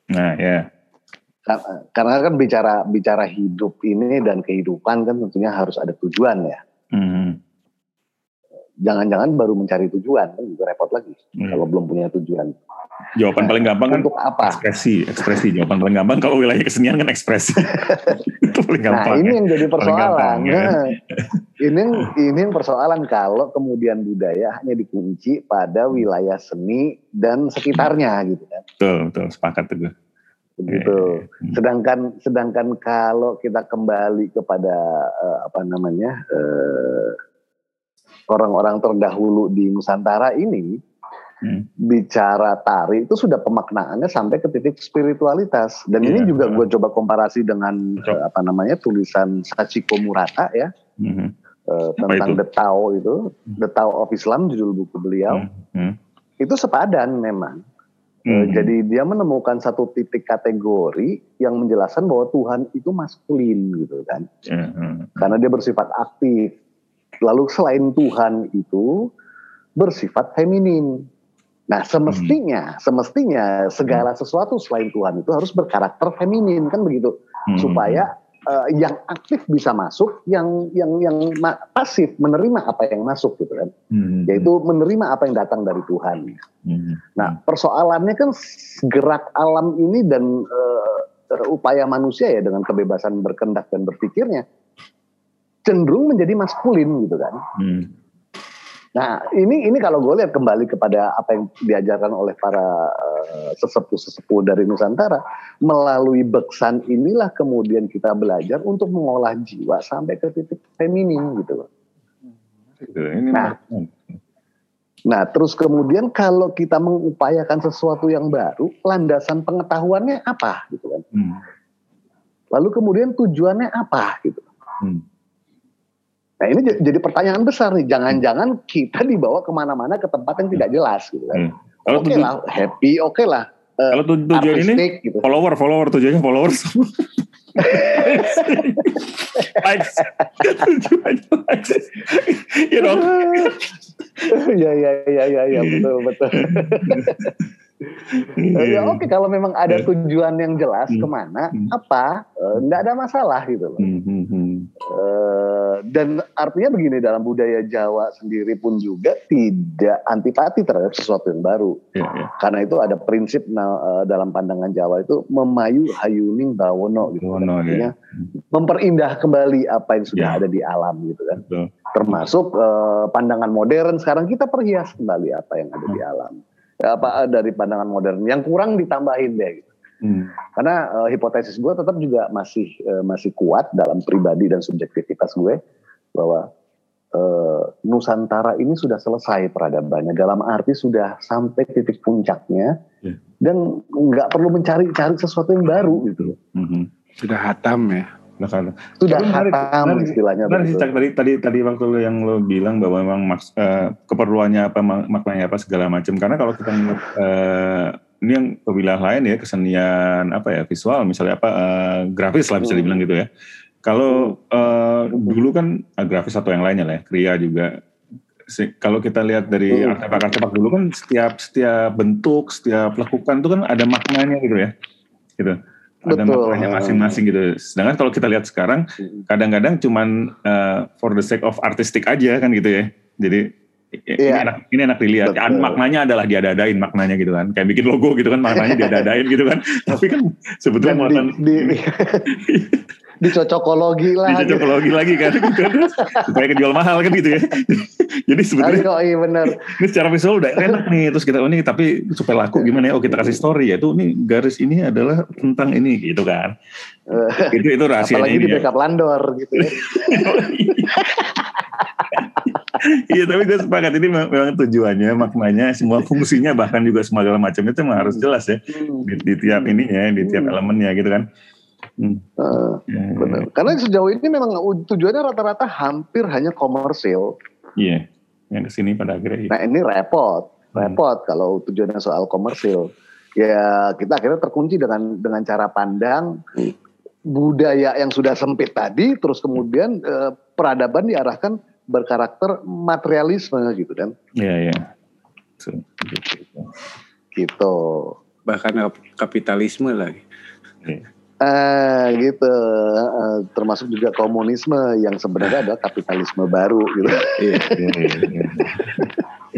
Nah ya. Kar- Karena kan bicara bicara hidup ini dan kehidupan kan tentunya harus ada tujuan ya. Hmm. Jangan-jangan baru mencari tujuan kan juga repot lagi Hmm. kalau belum punya tujuan. Jawaban paling gampang kan Untuk apa? ekspresi, ekspresi. Jawaban paling gampang kalau wilayah kesenian kan ekspresi. itu paling Nah gampang. ini ya. yang jadi gampang, persoalan. ya kan? Nah, ini ini yang persoalan kalau kemudian budaya hanya dikunci pada wilayah seni dan sekitarnya gitu kan. Betul, betul. Sepakat tuh gue. Begitu. Hmm. Sedangkan sedangkan kalau kita kembali kepada eh, apa namanya eh, orang-orang terdahulu di Nusantara ini Hmm. bicara tari itu sudah pemaknaannya sampai ke titik spiritualitas dan ini Iya, juga betul. gue coba komparasi dengan Betul. eh, apa namanya tulisan Sachiko Murata ya eh, Apa tentang itu? The Tao itu The Tao of Islam judul buku beliau Hmm. itu sepadan memang Eh, Hmm. jadi dia menemukan satu titik kategori yang menjelaskan bahwa Tuhan itu maskulin gitu kan Ya, hmm. karena dia bersifat aktif lalu selain Tuhan itu bersifat feminin nah semestinya semestinya segala sesuatu selain Tuhan itu harus berkarakter feminin kan begitu Hmm. supaya eh, yang aktif bisa masuk, yang yang yang pasif menerima apa yang masuk gitu kan, Hmm. yaitu menerima apa yang datang dari Tuhan. Hmm. Nah persoalannya kan gerak alam ini dan eh, upaya manusia ya dengan kebebasan berkendak dan berpikirnya cenderung menjadi maskulin gitu kan. Hmm. Nah ini ini kalau gue lihat kembali kepada apa yang diajarkan oleh para eh, sesepuh-sesepuh dari Nusantara melalui beksan inilah kemudian kita belajar untuk mengolah jiwa sampai ke titik feminin gitu loh. Ini Nah. Nah terus kemudian kalau kita mengupayakan sesuatu yang baru, landasan pengetahuannya apa gitu kan? Hmm. Lalu kemudian tujuannya apa gitu? Hmm. Nah ini jadi pertanyaan besar nih. Jangan-jangan kita dibawa ke mana-mana ke tempat yang tidak jelas gitu kan? Hmm. Kalau Oke tuju- lah, happy, oke lah. eh, kalau tu- tujuan ini gitu. follower follower tujuannya followers likes tujuannya likes you know ya ya ya ya ya betul betul. Ya oke kalau memang ada Iya. tujuan yang jelas Hmm. ke mana, Hmm. apa, enggak ada masalah gitu loh. Hmm, hmm, hmm. Eh, dan artinya begini dalam budaya Jawa sendiri pun juga tidak antipati terhadap sesuatu yang baru. Ya, ya. Karena itu ada prinsip nah, eh, dalam pandangan Jawa itu memayu hayuning bawono gitu. kan. Bawono, Artinya memperindah kembali apa yang sudah Ya. ada di alam gitu kan. Betul. Termasuk eh, pandangan modern sekarang kita perhias kembali apa yang ada di alam. Apa dari pandangan modern yang kurang ditambahin deh. Gitu. Hmm. Karena eh, hipotesis gue tetap juga masih eh, masih kuat dalam pribadi dan subjektivitas gue bahwa eh, Nusantara ini sudah selesai peradabannya dalam arti sudah sampai titik puncaknya Ya. dan nggak perlu mencari-cari sesuatu yang baru gitu. Hmm. Sudah hatam ya. Nah, Tapi menarik, hatam menarik. istilahnya. Benar sih. Cak, tadi tadi tadi waktu lo yang lo bilang bahwa memang maks, eh, keperluannya apa mak- maknanya apa segala macam karena kalau kita ngeliat eh, ini yang ke wilayah lain ya kesenian apa ya visual misalnya apa uh, grafis lah bisa dibilang gitu ya. Kalau uh, dulu kan uh, grafis atau yang lainnya lah, ya, kria juga. Kalau kita lihat dari artefak-artefak dulu kan setiap setiap bentuk, setiap lekukan itu kan ada maknanya gitu ya, gitu. Ada Betul. maknanya masing-masing gitu. Sedangkan kalau kita lihat sekarang, kadang-kadang cuman uh, for the sake of artistic aja kan gitu ya. Jadi ini yeah. enak ini enak dilihat. Betul. Maknanya adalah diadadain maknanya gitu kan. Kayak bikin logo gitu kan maknanya diadadain gitu kan. Tapi kan sebetulnya muatan di, di, dicocokologi lagi. Dicocokologi lagi kan, gitu supaya kejual mahal kan gitu ya. Jadi sebetulnya Ayo, iya benar. Ini secara visual udah enak nih. Terus kita oh ini tapi supaya laku gimana ya? Oh kita kasih story ya. Itu ini garis ini adalah tentang ini gitu kan. itu itu rahasianya. Apalagi di ya. backup landor gitu ya. Iya tapi gue sepakat. Ini memang tujuannya maknanya semua fungsinya bahkan juga segala macam itu memang harus jelas ya. Hmm. di, di tiap ininya di tiap hmm. elemennya gitu kan. Hmm. uh, benar. karena sejauh ini memang tujuannya rata-rata hampir hanya komersil. Iya yang ke sini pada akhirnya nah ini repot. Repot hmm. kalau tujuannya soal komersil. Ya kita akhirnya terkunci dengan dengan cara pandang budaya yang sudah sempit tadi terus kemudian eh, peradaban diarahkan berkarakter materialisme gitu kan. Iya, iya. Gitu. Bahkan kapitalisme lagi. Yeah. Ah, gitu. Uh, termasuk juga komunisme yang sebenarnya adalah kapitalisme baru gitu. Iya, iya, iya, iya.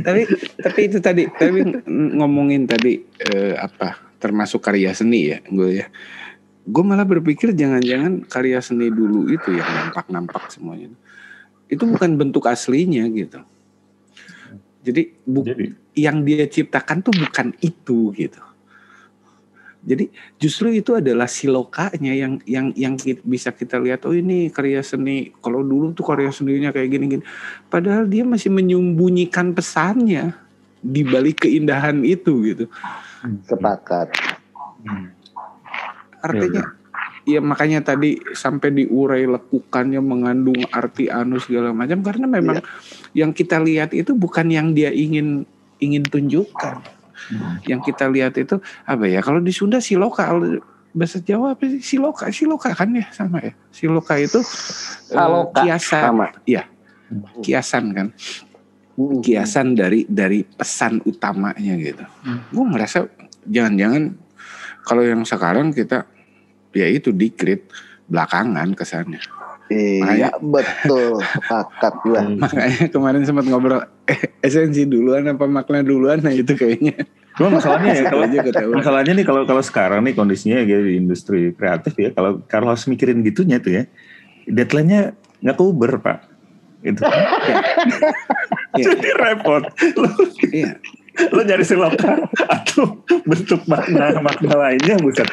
tapi tapi itu tadi tapi ngomongin tadi uh, apa termasuk karya seni ya gue ya gue malah berpikir jangan-jangan karya seni dulu itu yang nampak-nampak semuanya itu bukan bentuk aslinya gitu. Jadi, bu Jadi yang dia ciptakan tuh bukan itu gitu. Jadi justru itu adalah silokanya yang yang yang bisa kita lihat oh ini karya seni kalau dulu tuh karya seninya kayak gini-gini. Padahal dia masih menyembunyikan pesannya di balik keindahan itu gitu. Sepakat. Hmm. Artinya ya, ya makanya tadi sampai diurai lekukannya mengandung arti anu segala macam karena memang ya. yang kita lihat itu bukan yang dia ingin ingin tunjukkan. Hmm. Yang kita lihat itu apa ya? Kalau di Sunda siloka bahasa Jawa apa sih? Siloka, siloka kan ya sama ya. Siloka itu uh, kiasan. Sama. Ya. Kiasan kan. Hmm. Kiasan dari dari pesan utamanya gitu. Hmm. Gue merasa jangan-jangan kalau yang sekarang kita ya itu dikrit belakangan kesannya. Iya makanya, betul sepakat gua. Makanya kemarin sempat ngobrol eh, esensi duluan apa makna duluan nah itu kayaknya. Cuma masalahnya ya kalau masalahnya nih kalau kalau sekarang nih kondisinya ya di industri kreatif ya kalau kalau harus mikirin gitunya tuh ya deadline-nya nggak kuber pak itu ya. jadi repot iya lo nyari siloka atau bentuk makna makna lainnya bukan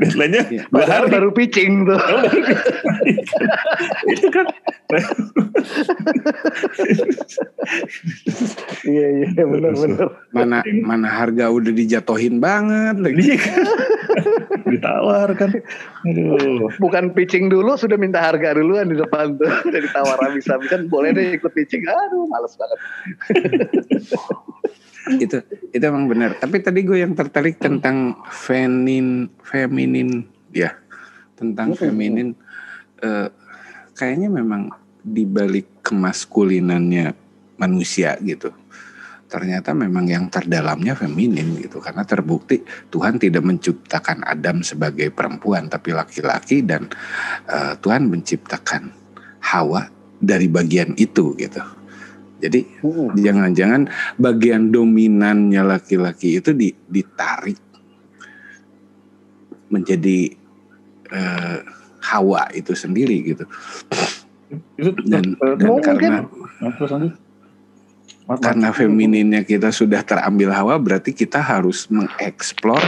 deadline-nya ya, baru baru pitching tuh. Oh, itu kan? Iya iya benar benar. Mana mana harga udah dijatohin banget lagi. Iya. ditawar kan? Aduh. Bukan pitching dulu sudah minta harga duluan di depan tuh. Udah ditawar habis habis kan boleh deh ikut pitching. Aduh males banget itu itu emang benar. Tapi tadi gue yang tertarik tentang feminin feminin ya tentang feminin uh, kayaknya memang dibalik kemaskulinannya manusia gitu. Ternyata memang yang terdalamnya feminin gitu. Karena terbukti Tuhan tidak menciptakan Adam sebagai perempuan tapi laki-laki dan uh, Tuhan menciptakan Hawa dari bagian itu gitu jadi jangan-jangan bagian dominannya laki-laki itu ditarik menjadi uh, hawa itu sendiri gitu. Dan, dan karena karena femininnya kita sudah terambil hawa berarti kita harus mengeksplor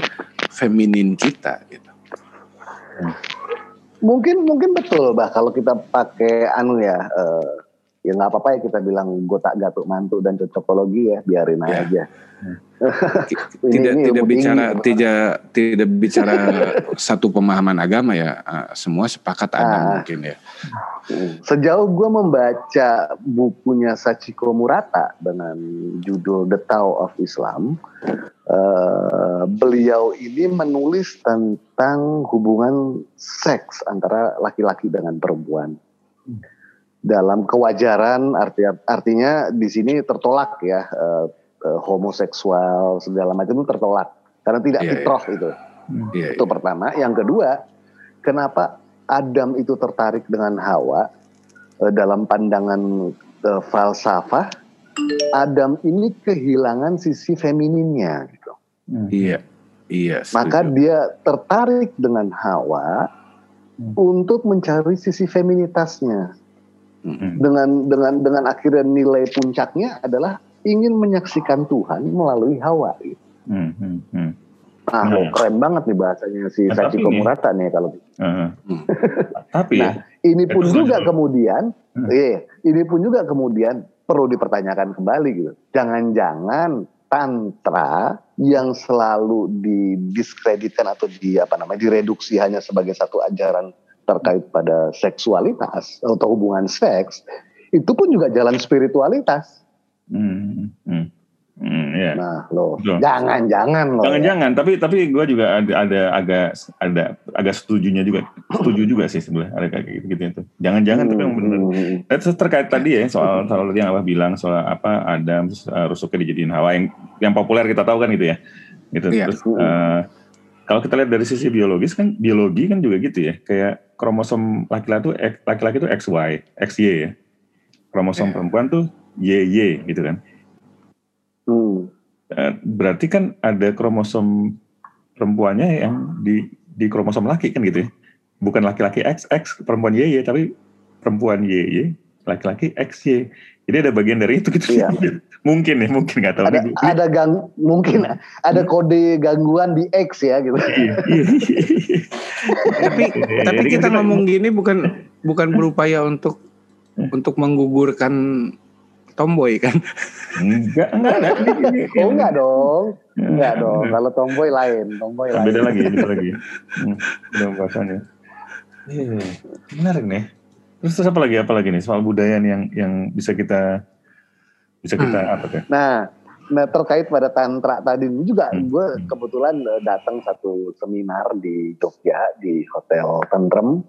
feminin kita gitu. Mungkin mungkin betul bah kalau kita pakai anu ya uh, ya nggak apa-apa ya kita bilang gotak gatuk mantu dan cocokologi ya biarin ya. aja. tidak ini tidak bicara tinggi, tidak tidak bicara satu pemahaman agama ya ah, semua sepakat ada nah, mungkin ya. Sejauh gue membaca bukunya Sachiko Murata dengan judul The Tao of Islam, uh, beliau ini menulis tentang hubungan seks antara laki-laki dengan perempuan. Dalam kewajaran arti, artinya di sini tertolak ya uh, uh, homoseksual segala macam itu tertolak karena tidak Iya, fitrah itu. Iya, Itu pertama. Yang kedua, kenapa Adam itu tertarik dengan Hawa eh, dalam pandangan eh, falsafah? Adam ini kehilangan sisi femininnya gitu. Hmm. iya, iya. Maka setuju. dia tertarik dengan Hawa Hmm. untuk mencari sisi feminitasnya. Dengan dengan dengan akhirnya nilai puncaknya adalah ingin menyaksikan Tuhan melalui Hawa. gitu. Hmm, hmm, hmm. Nah, Nah. keren banget nih bahasanya si Nah, tapi Sachiko nih- Murata nih kalau. Hmm. Tapi Nah, ini pun juga setuju. kemudian, Hmm. iya, ini pun juga kemudian perlu dipertanyakan kembali gitu. Jangan-jangan tantra yang selalu didiskreditkan atau di apa namanya direduksi hanya sebagai satu ajaran terkait pada seksualitas atau hubungan seks, itu pun juga jalan spiritualitas. hmm, hmm, hmm, ya. Nah, loh, jangan-jangan loh. Jangan-jangan, tapi tapi gue juga ada ada agak ada agak setujunya juga, setuju juga sih sebenarnya ada kayak gitu gitu itu. Jangan-jangan tapi yang benar. Hmm, terus terkait tadi ya soal soal tadi yang abah bilang soal apa Adam terus uh, rusuknya dijadiin Hawa yang yang populer kita tahu kan gitu ya, gitu. Iya. Terus uh, kalau kita lihat dari sisi biologis kan biologi kan juga gitu ya, kayak kromosom laki-laki tuh laki-laki tuh XY, XY ya, kromosom Iya. perempuan tuh YY gitu kan. hmm. Eh, berarti kan ada kromosom perempuannya yang di di kromosom laki kan gitu ya. Bukan laki-laki XX perempuan YY tapi perempuan YY laki-laki XY. Jadi ada bagian dari itu gitu. Iya. mungkin ya, mungkin nggak tahu. ada ada gang mungkin ada kode gangguan di X ya gitu. Iya. tapi tapi Jadi kita kan ngomong gini bukan bukan berupaya untuk untuk menggugurkan tomboy kan enggak enggak enggak. Oh enggak dong, Ya, enggak dong. Kalau tomboy lain, tomboy lain. Beda lagi, beda lagi. Hmm, beda pembahasannya. Iya, menarik nih. Terus, terus apa lagi? Apa lagi nih soal budaya nih yang yang bisa kita bisa kita apa tuh? Nah, nah terkait pada tantra tadi ini juga Hmm. gue kebetulan eh, datang satu seminar di Jogja di Hotel Tentrem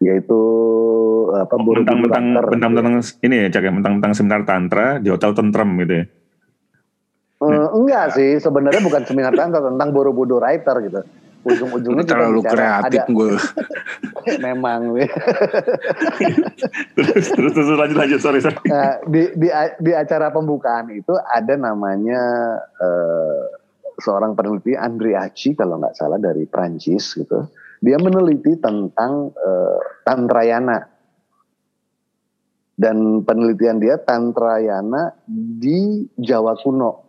yaitu apa Borobudur Mentang-mentang mentang-mentang ini ya cak ya mentang-mentang seminar tantra di hotel tentrem gitu ya. Eh, enggak sih, sebenarnya bukan seminar tantra tentang Borobudur Writer gitu. Ujung-ujungnya terlalu kreatif ada gue memang terus terus terus lanjut lanjut sorry sorry. Nah, di, di di acara pembukaan itu ada namanya eh, seorang peneliti Andriaci kalau nggak salah dari Prancis gitu. Dia meneliti tentang eh, Tantrayana dan penelitian dia Tantrayana di Jawa kuno.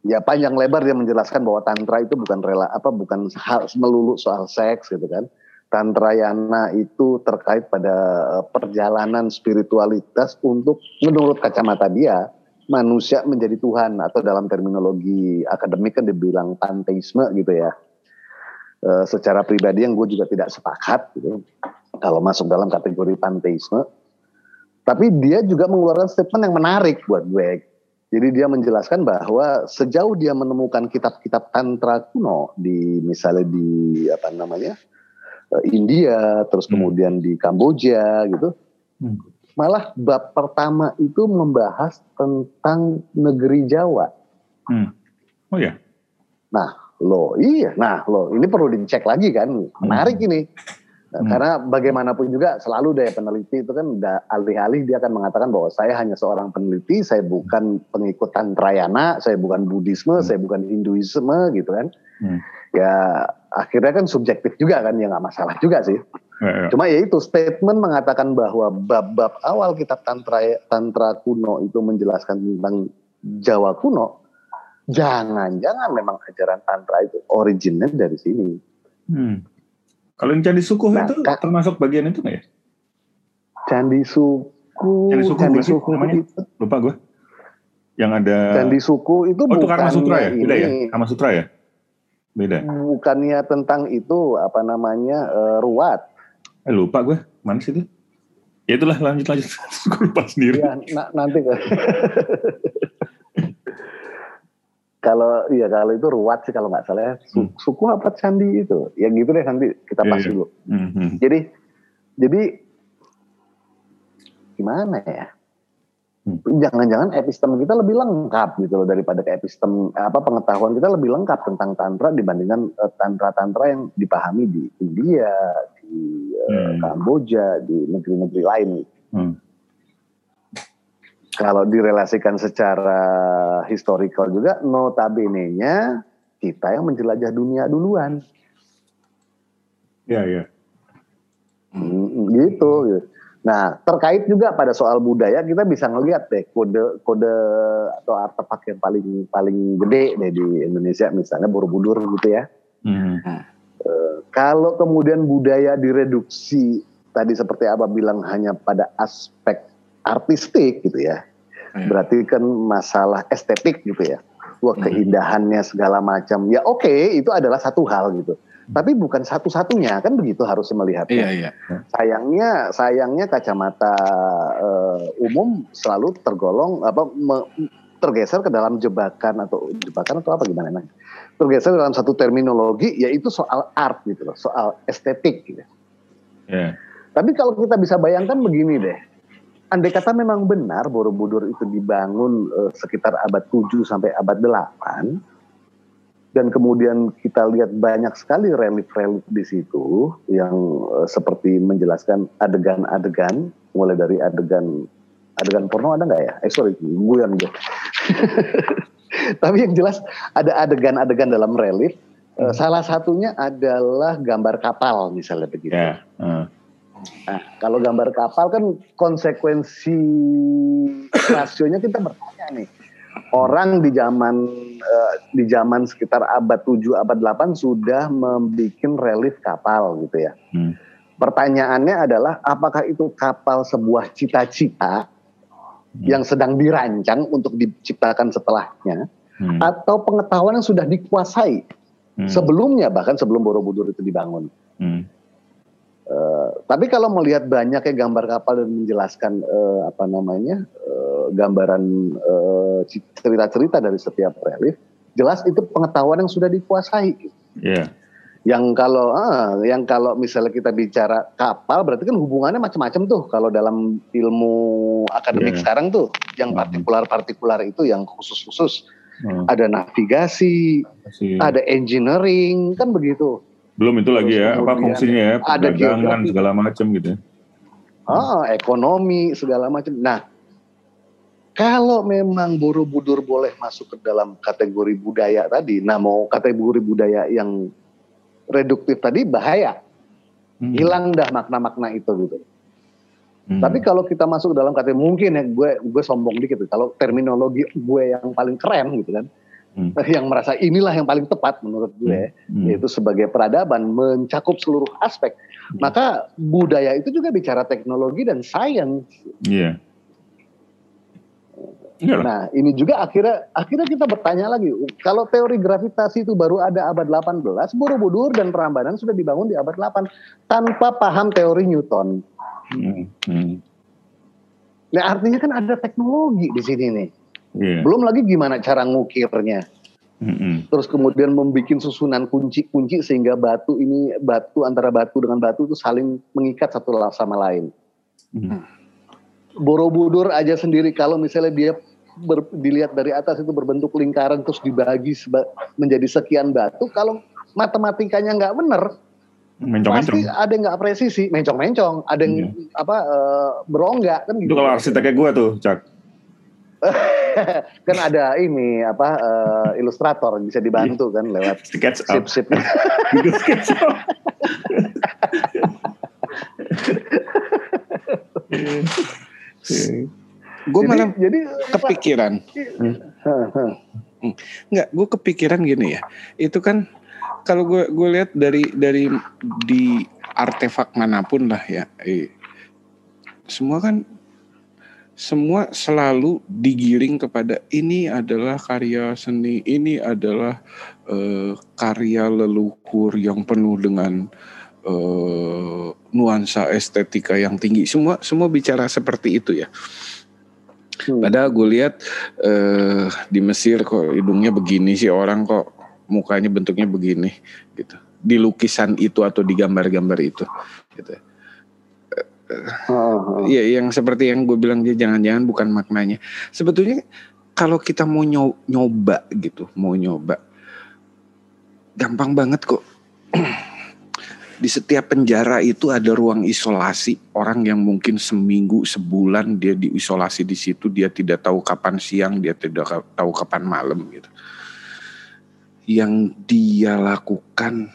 Ya panjang lebar dia menjelaskan bahwa tantra itu bukan rela apa bukan hal melulu soal seks gitu kan. Tantrayana itu terkait pada eh, perjalanan spiritualitas untuk menurut kacamata dia manusia menjadi Tuhan atau dalam terminologi akademik kan dibilang panteisme gitu ya. Eh, secara pribadi yang gue juga tidak sepakat gitu kalau masuk dalam kategori panteisme. Tapi dia juga mengeluarkan statement yang menarik buat gue. Jadi dia menjelaskan bahwa sejauh dia menemukan kitab-kitab tantra kuno di misalnya di apa namanya eh, India, terus Hmm. kemudian di Kamboja gitu, Hmm. malah bab pertama itu membahas tentang negeri Jawa. Hmm. Oh ya. Loh, iya. Nah, loh, ini perlu dicek lagi kan. Menarik ini. Nah, Hmm. Karena bagaimanapun juga selalu daya peneliti itu kan alih-alih dia akan mengatakan bahwa saya hanya seorang peneliti, saya bukan pengikut Tantrayana, saya bukan Buddhisme, Hmm. saya bukan Hinduisme gitu kan. Hmm. Ya akhirnya kan subjektif juga kan, ya nggak masalah juga sih. Ya, ya. Cuma ya itu statement mengatakan bahwa bab-bab awal kitab tantra tantra kuno itu menjelaskan tentang Jawa kuno. Jangan-jangan memang ajaran tantra itu originnya dari sini. Hmm. Kalau yang candi suku Nah, itu Kak- termasuk bagian itu nggak ya? Candi suku, Candi suku candi bukan suku namanya? itu, Lupa gue. Yang ada. candi suku itu oh itu bukannya Karma Sutra ya? Beda ya? ini, Karma Sutra ya? Beda. bukannya tentang itu apa namanya eh, ruat. Eh lupa gue. Mana sih itu? Ya itulah lanjut lanjut. gue lupa sendiri. Ya, na- nanti ke. kalau iya kalau itu ruwat sih kalau nggak salah ya. Su- Hmm. suku apa candi itu yang gitu deh nanti kita pas iya. dulu Mhm. jadi jadi gimana ya Hmm. jangan-jangan epistem kita lebih lengkap gitu loh daripada ke epistem apa pengetahuan kita lebih lengkap tentang tantra dibandingkan eh, tantra-tantra yang dipahami di India di eh, Hmm. Kamboja di negeri-negeri lain Hmm. Kalau direlasikan secara historical juga notabene-nya kita yang menjelajah dunia duluan Iya, iya. Mm, gitu, gitu. Nah, terkait juga pada soal budaya kita bisa ngelihat deh kode kode atau artefak yang paling paling gede deh di Indonesia misalnya Borobudur gitu ya. Mhm. Kalau kemudian budaya direduksi tadi seperti Abah bilang hanya pada aspek artistik gitu ya. Iya. Berarti kan masalah estetik gitu ya. Wah Hmm. keindahannya segala macam. Ya oke, itu adalah satu hal gitu. Tapi bukan satu-satunya kan begitu harus melihatnya. Iya, iya. sayangnya sayangnya kacamata eh, umum selalu tergolong apa me- tergeser ke dalam jebakan atau jebakan atau apa gimana namanya tergeser dalam satu terminologi yaitu soal art gitu loh soal estetik gitu. Iya. Tapi kalau kita bisa bayangkan begini deh andai kata memang benar Borobudur itu dibangun eh, sekitar abad 7 sampai abad 8 dan kemudian kita lihat banyak sekali relief-relief di situ yang eh, seperti menjelaskan adegan-adegan mulai dari adegan adegan porno ada nggak ya? Eh sorry, guyon gue. Tapi yang jelas ada adegan-adegan dalam relief. Eh, salah satunya adalah gambar kapal misalnya begitu. Ya. eh. Nah, kalau gambar kapal kan konsekuensi rasionya kita bertanya nih. Orang di zaman eh, di zaman sekitar abad 7 abad 8 sudah membuat relief kapal gitu ya. Hmm. Pertanyaannya adalah apakah itu kapal sebuah cita-cita Hmm. yang sedang dirancang untuk diciptakan setelahnya Hmm. atau pengetahuan yang sudah dikuasai Hmm. sebelumnya bahkan sebelum Borobudur itu dibangun. Hmm. Eh, tapi kalau melihat banyaknya gambar kapal dan menjelaskan eh, apa namanya eh, gambaran eh, cerita-cerita dari setiap relief, jelas itu pengetahuan yang sudah dikuasai. Iya. Yang kalau ah, yang kalau misalnya kita bicara kapal, berarti kan hubungannya macam-macam tuh. Kalau dalam ilmu akademik Iya. sekarang tuh, yang Hmm. partikular-partikular itu yang khusus-khusus. Hmm. Ada navigasi, Masih- ada engineering, kan begitu. Belum itu lagi ya, apa fungsinya ya, perdagangan segala macam gitu. ya. Ah, ekonomi segala macam. Nah, kalau memang Borobudur boleh masuk ke dalam kategori budaya tadi, nah mau kategori budaya yang reduktif tadi bahaya, Hmm. hilang dah makna-makna itu gitu. Hmm. Tapi kalau kita masuk ke dalam kategori mungkin ya gue gue sombong dikit, kalau terminologi gue yang paling keren gitu kan, Hmm. yang merasa inilah yang paling tepat menurut gue, Hmm. yaitu sebagai peradaban mencakup seluruh aspek. Maka budaya itu juga bicara teknologi dan sains. Iya. Iya lah. Nah, ini juga akhirnya akhirnya kita bertanya lagi, kalau teori gravitasi itu baru ada abad 18, Borobudur dan Prambanan sudah dibangun di abad 8 tanpa paham teori Newton. Hmm. Hmm. Nah, artinya kan ada teknologi di sini nih. Iya. Belum lagi gimana cara ngukirnya. Hmm. Terus kemudian membuat susunan kunci-kunci sehingga batu ini batu antara batu dengan batu itu saling mengikat satu sama lain. Hmm. Borobudur aja sendiri kalau misalnya dia ber- dilihat dari atas itu berbentuk lingkaran terus dibagi seba- menjadi sekian batu kalau matematikanya nggak bener Mencong-mencong. pasti ada yang nggak presisi mencong-mencong ada yang apa eh, beronggak kan Itu gitu kalau arsiteknya gue tuh, Cak. kan ada ini apa eh, ilustrator bisa dibantu kan lewat Sketch up. sketch up. Gue jadi, malah jadi kepikiran. Enggak, gue kepikiran gini ya. Itu kan kalau gue gue lihat dari dari di artefak mana pun lah ya. eh, semua kan semua selalu digiring kepada ini adalah karya seni, ini adalah eh, karya leluhur yang penuh dengan eh, nuansa estetika yang tinggi. Semua semua bicara seperti itu ya. Hmm. Padahal gue lihat eh, di Mesir kok hidungnya begini sih orang kok mukanya bentuknya begini gitu. Di lukisan itu atau di gambar-gambar itu gitu. Heeh. Iya, yang seperti yang gue bilang dia jangan-jangan bukan maknanya. Sebetulnya kalau kita mau nyo- nyoba gitu, mau nyoba, gampang banget kok. Di setiap penjara itu ada ruang isolasi orang yang mungkin seminggu, sebulan dia diisolasi di situ, dia tidak tahu kapan siang, dia tidak tahu kapan malam gitu. Yang dia lakukan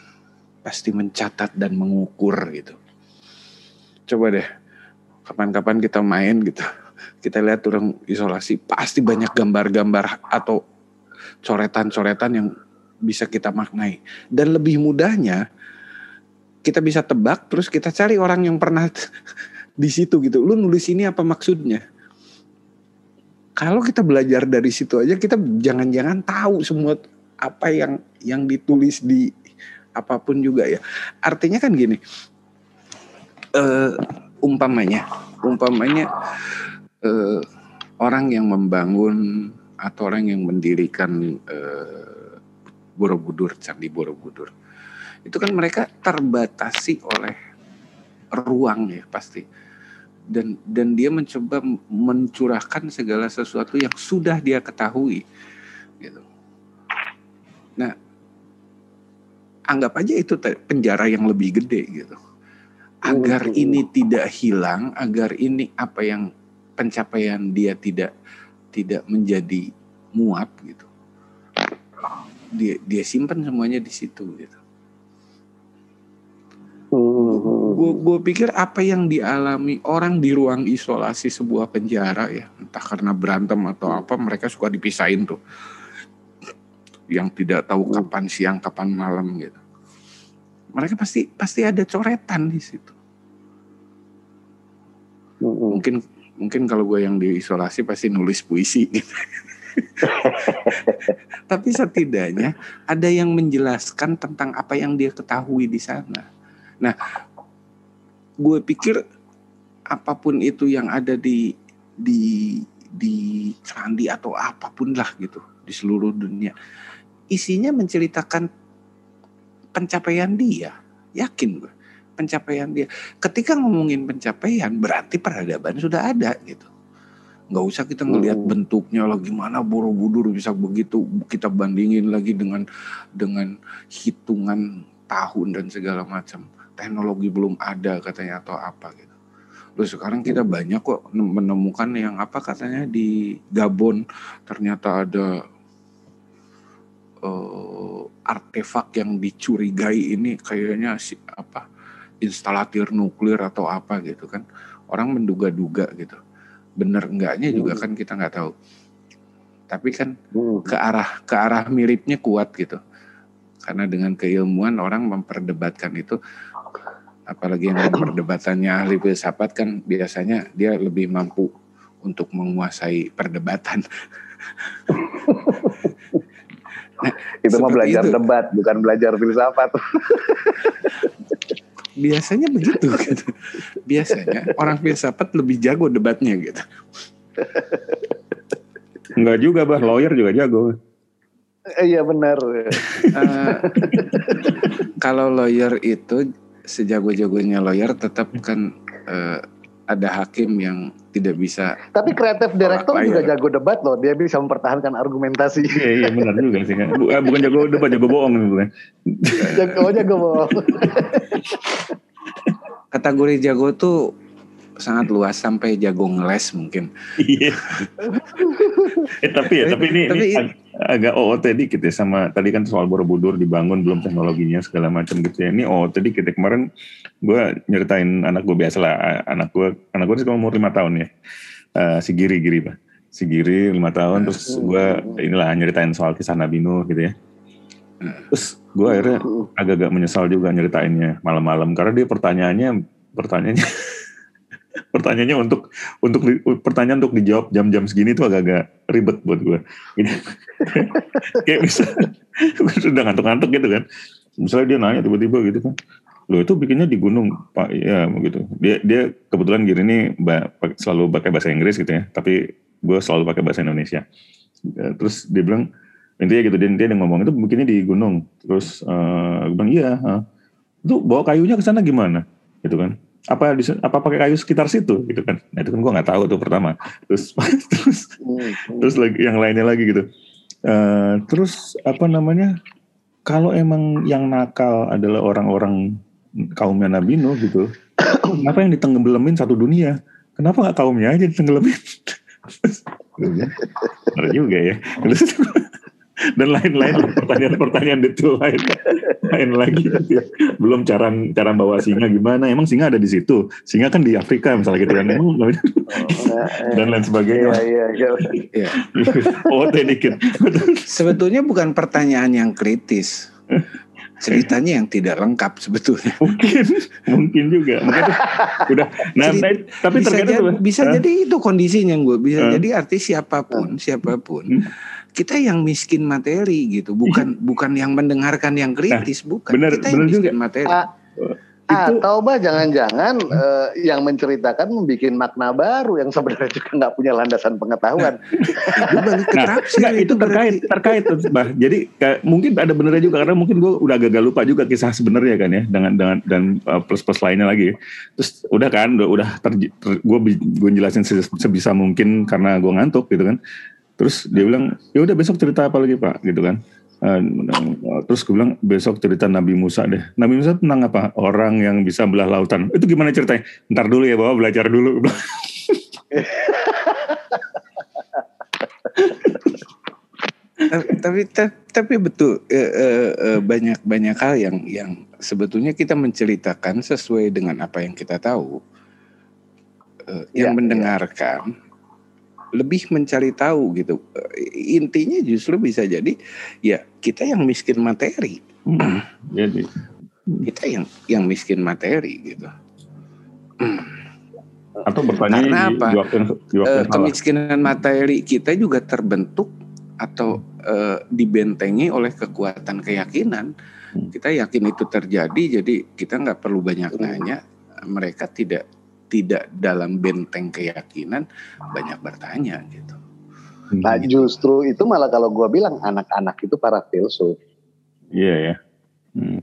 pasti mencatat dan mengukur gitu. Coba deh, kapan-kapan kita main gitu. Kita lihat orang isolasi, pasti banyak gambar-gambar atau coretan-coretan yang bisa kita maknai. Dan lebih mudahnya, kita bisa tebak, terus kita cari orang yang pernah di situ gitu. Lu nulis ini apa maksudnya? Kalau kita belajar dari situ aja, kita jangan-jangan tahu semua apa yang yang ditulis di apa pun juga ya. Artinya kan gini, eh, umpamanya, umpamanya eh, orang yang membangun atau orang yang mendirikan eh, Borobudur, Candi Borobudur, itu kan mereka terbatasi oleh ruang ya pasti, dan dan dia mencoba mencurahkan segala sesuatu yang sudah dia ketahui, gitu. Nah, anggap aja itu penjara yang lebih gede gitu agar Hmm. ini tidak hilang, agar ini apa yang pencapaian dia tidak tidak menjadi muap gitu. Dia dia simpan semuanya di situ gitu. Hmm. Gue gue pikir apa yang dialami orang di ruang isolasi sebuah penjara ya, entah karena berantem atau apa, mereka suka dipisahin tuh. Yang tidak tahu kapan siang, kapan malam gitu. Mereka pasti pasti ada coretan di situ. Hmm. mungkin mungkin kalau gue yang diisolasi pasti nulis puisi gitu. Tapi setidaknya ada yang menjelaskan tentang apa yang dia ketahui di sana. Nah, gue pikir apa pun itu yang ada di di di candi atau apa pun lah gitu di seluruh dunia, isinya menceritakan pencapaian dia. Yakin gue pencapaian dia. Ketika ngomongin pencapaian berarti peradaban sudah ada gitu. Nggak usah kita ngelihat Hmm. bentuknya lah gimana Borobudur bisa begitu kita bandingin lagi dengan dengan hitungan tahun dan segala macam. Teknologi belum ada katanya atau apa gitu. Loh sekarang kita banyak kok menemukan yang apa katanya di Gabon ternyata ada eh, artefak yang dicurigai ini kayaknya si apa instalatir nuklir atau apa gitu kan orang menduga-duga gitu bener enggaknya juga kan kita nggak tahu tapi kan Hmm. ke arah ke arah miripnya kuat gitu karena dengan keilmuan orang memperdebatkan itu apalagi yang perdebatannya ahli filsafat kan biasanya dia lebih mampu untuk menguasai perdebatan Itu mah belajar itu. debat, bukan belajar filsafat. biasanya begitu gitu. biasanya orang filsafat lebih jago debatnya gitu Enggak juga bah, lawyer juga jago. Iya benar. Eh, kalau lawyer itu sejago-jagonya lawyer tetap kan eh, ada hakim yang tidak bisa Tapi kreatif direktur juga ya? jago debat loh. Dia bisa mempertahankan argumentasi. Iya, iya benar juga sih kan. Bu- Bukan jago debat, jago bohong gitu kan. jago jago bohong. kategori jago tuh sangat luas sampai jago ngeles mungkin. Iya. eh, tapi ya, tapi ini, ini Tapi- ag- agak OOT dikit ya sama tadi kan soal Borobudur dibangun belum teknologinya segala macam gitu ya. Ini OOT dikit ya. Kemarin gue nyeritain anak gue biasa lah, anak gue anak gue sekarang umur lima tahun ya. Eh, si Giri Giri pak. Si Giri lima tahun terus gue inilah nyeritain soal kisah Nabi Nuh gitu ya. Terus gue akhirnya agak-agak menyesal juga nyeritainnya malam-malam karena dia pertanyaannya pertanyaannya pertanyaannya untuk untuk pertanyaan untuk dijawab jam-jam segini tuh agak-agak ribet buat gue. Gitu. Kayak bisa sudah ngantuk-ngantuk gitu kan. Misalnya dia nanya tiba-tiba gitu kan. Loh itu bikinnya di gunung Pak ya begitu. Dia dia kebetulan gini ini ba- selalu pakai bahasa Inggris gitu ya. Tapi gue selalu pakai bahasa Indonesia Eh, terus dia bilang intinya gitu dia dia ngomong itu bikinnya di gunung terus uh, gue bilang iya uh. itu bawa kayunya ke sana gimana gitu kan apa di, apa pakai kayu sekitar situ gitu kan. Nah itu kan gue nggak tahu tuh pertama. Terus terus Hmm. terus lagi yang lainnya lagi gitu. Eh, terus apa namanya kalau emang yang nakal adalah orang-orang kaumnya Nabi Nuh gitu kenapa yang ditenggelamin satu dunia? Kenapa nggak kaumnya aja ditenggelamin benar juga ya. Terus, dan lain-lain pertanyaan-pertanyaan detail lain lain lagi ya. belum cara cara bawa singa gimana emang singa ada di situ singa kan di Afrika misalnya gitu kan emang dan lain sebagainya Iya, iya, iya. Ya. oh dikit Sebetulnya bukan pertanyaan yang kritis. Ceritanya yang tidak lengkap sebetulnya. mungkin mungkin juga mungkin udah nah Jadi, tapi- tapi bisa terkadang jadi, tuh, bisa eh, jadi itu kondisinya gue. Bisa Eh. jadi artis siapa pun, siapa pun. Hmm. Kita yang miskin materi gitu, bukan bukan yang mendengarkan yang kritis, bukan. benar- kita yang benar juga. miskin materi. Ah, Itu- Atau bah jangan-jangan eh, yang menceritakan membuat makna baru yang sebenarnya juga nggak punya landasan pengetahuan. Nah, enggak, itu terkait berarti- terkait Bah. Jadi kayak, mungkin ada benernya juga karena mungkin gue udah agak lupa juga kisah sebenarnya kan ya dengan dengan dan uh, plus plus lainnya lagi. Terus udah kan udah udah ter, gue gue jelasin se- sebisa mungkin karena gue ngantuk gitu kan. Terus dia bilang ya udah besok cerita apa lagi pak gitu kan. Eh, terus gue bilang besok cerita Nabi Musa deh. Nabi Musa tentang apa? Orang yang bisa belah lautan. Itu gimana ceritanya? Ntar dulu ya bawa belajar dulu. Ta- tapi ta- tapi betul eh, eh, banyak banyak hal yang yang sebetulnya kita menceritakan sesuai dengan apa yang kita tahu Eh, Ya, yang mendengarkan lebih mencari tahu gitu Eh, intinya justru bisa jadi ya kita yang miskin materi Hmm, Jadi kita yang yang miskin materi gitu atau bertanya Karena di, apa? salah. kemiskinan materi kita juga terbentuk atau eh, dibentengi oleh kekuatan keyakinan. Hmm. Kita yakin itu terjadi, jadi kita nggak perlu banyak nanya. Mereka tidak tidak dalam benteng keyakinan banyak bertanya gitu. Nah justru itu malah kalau gua bilang anak-anak itu para filsuf. Iya ya. Hmm.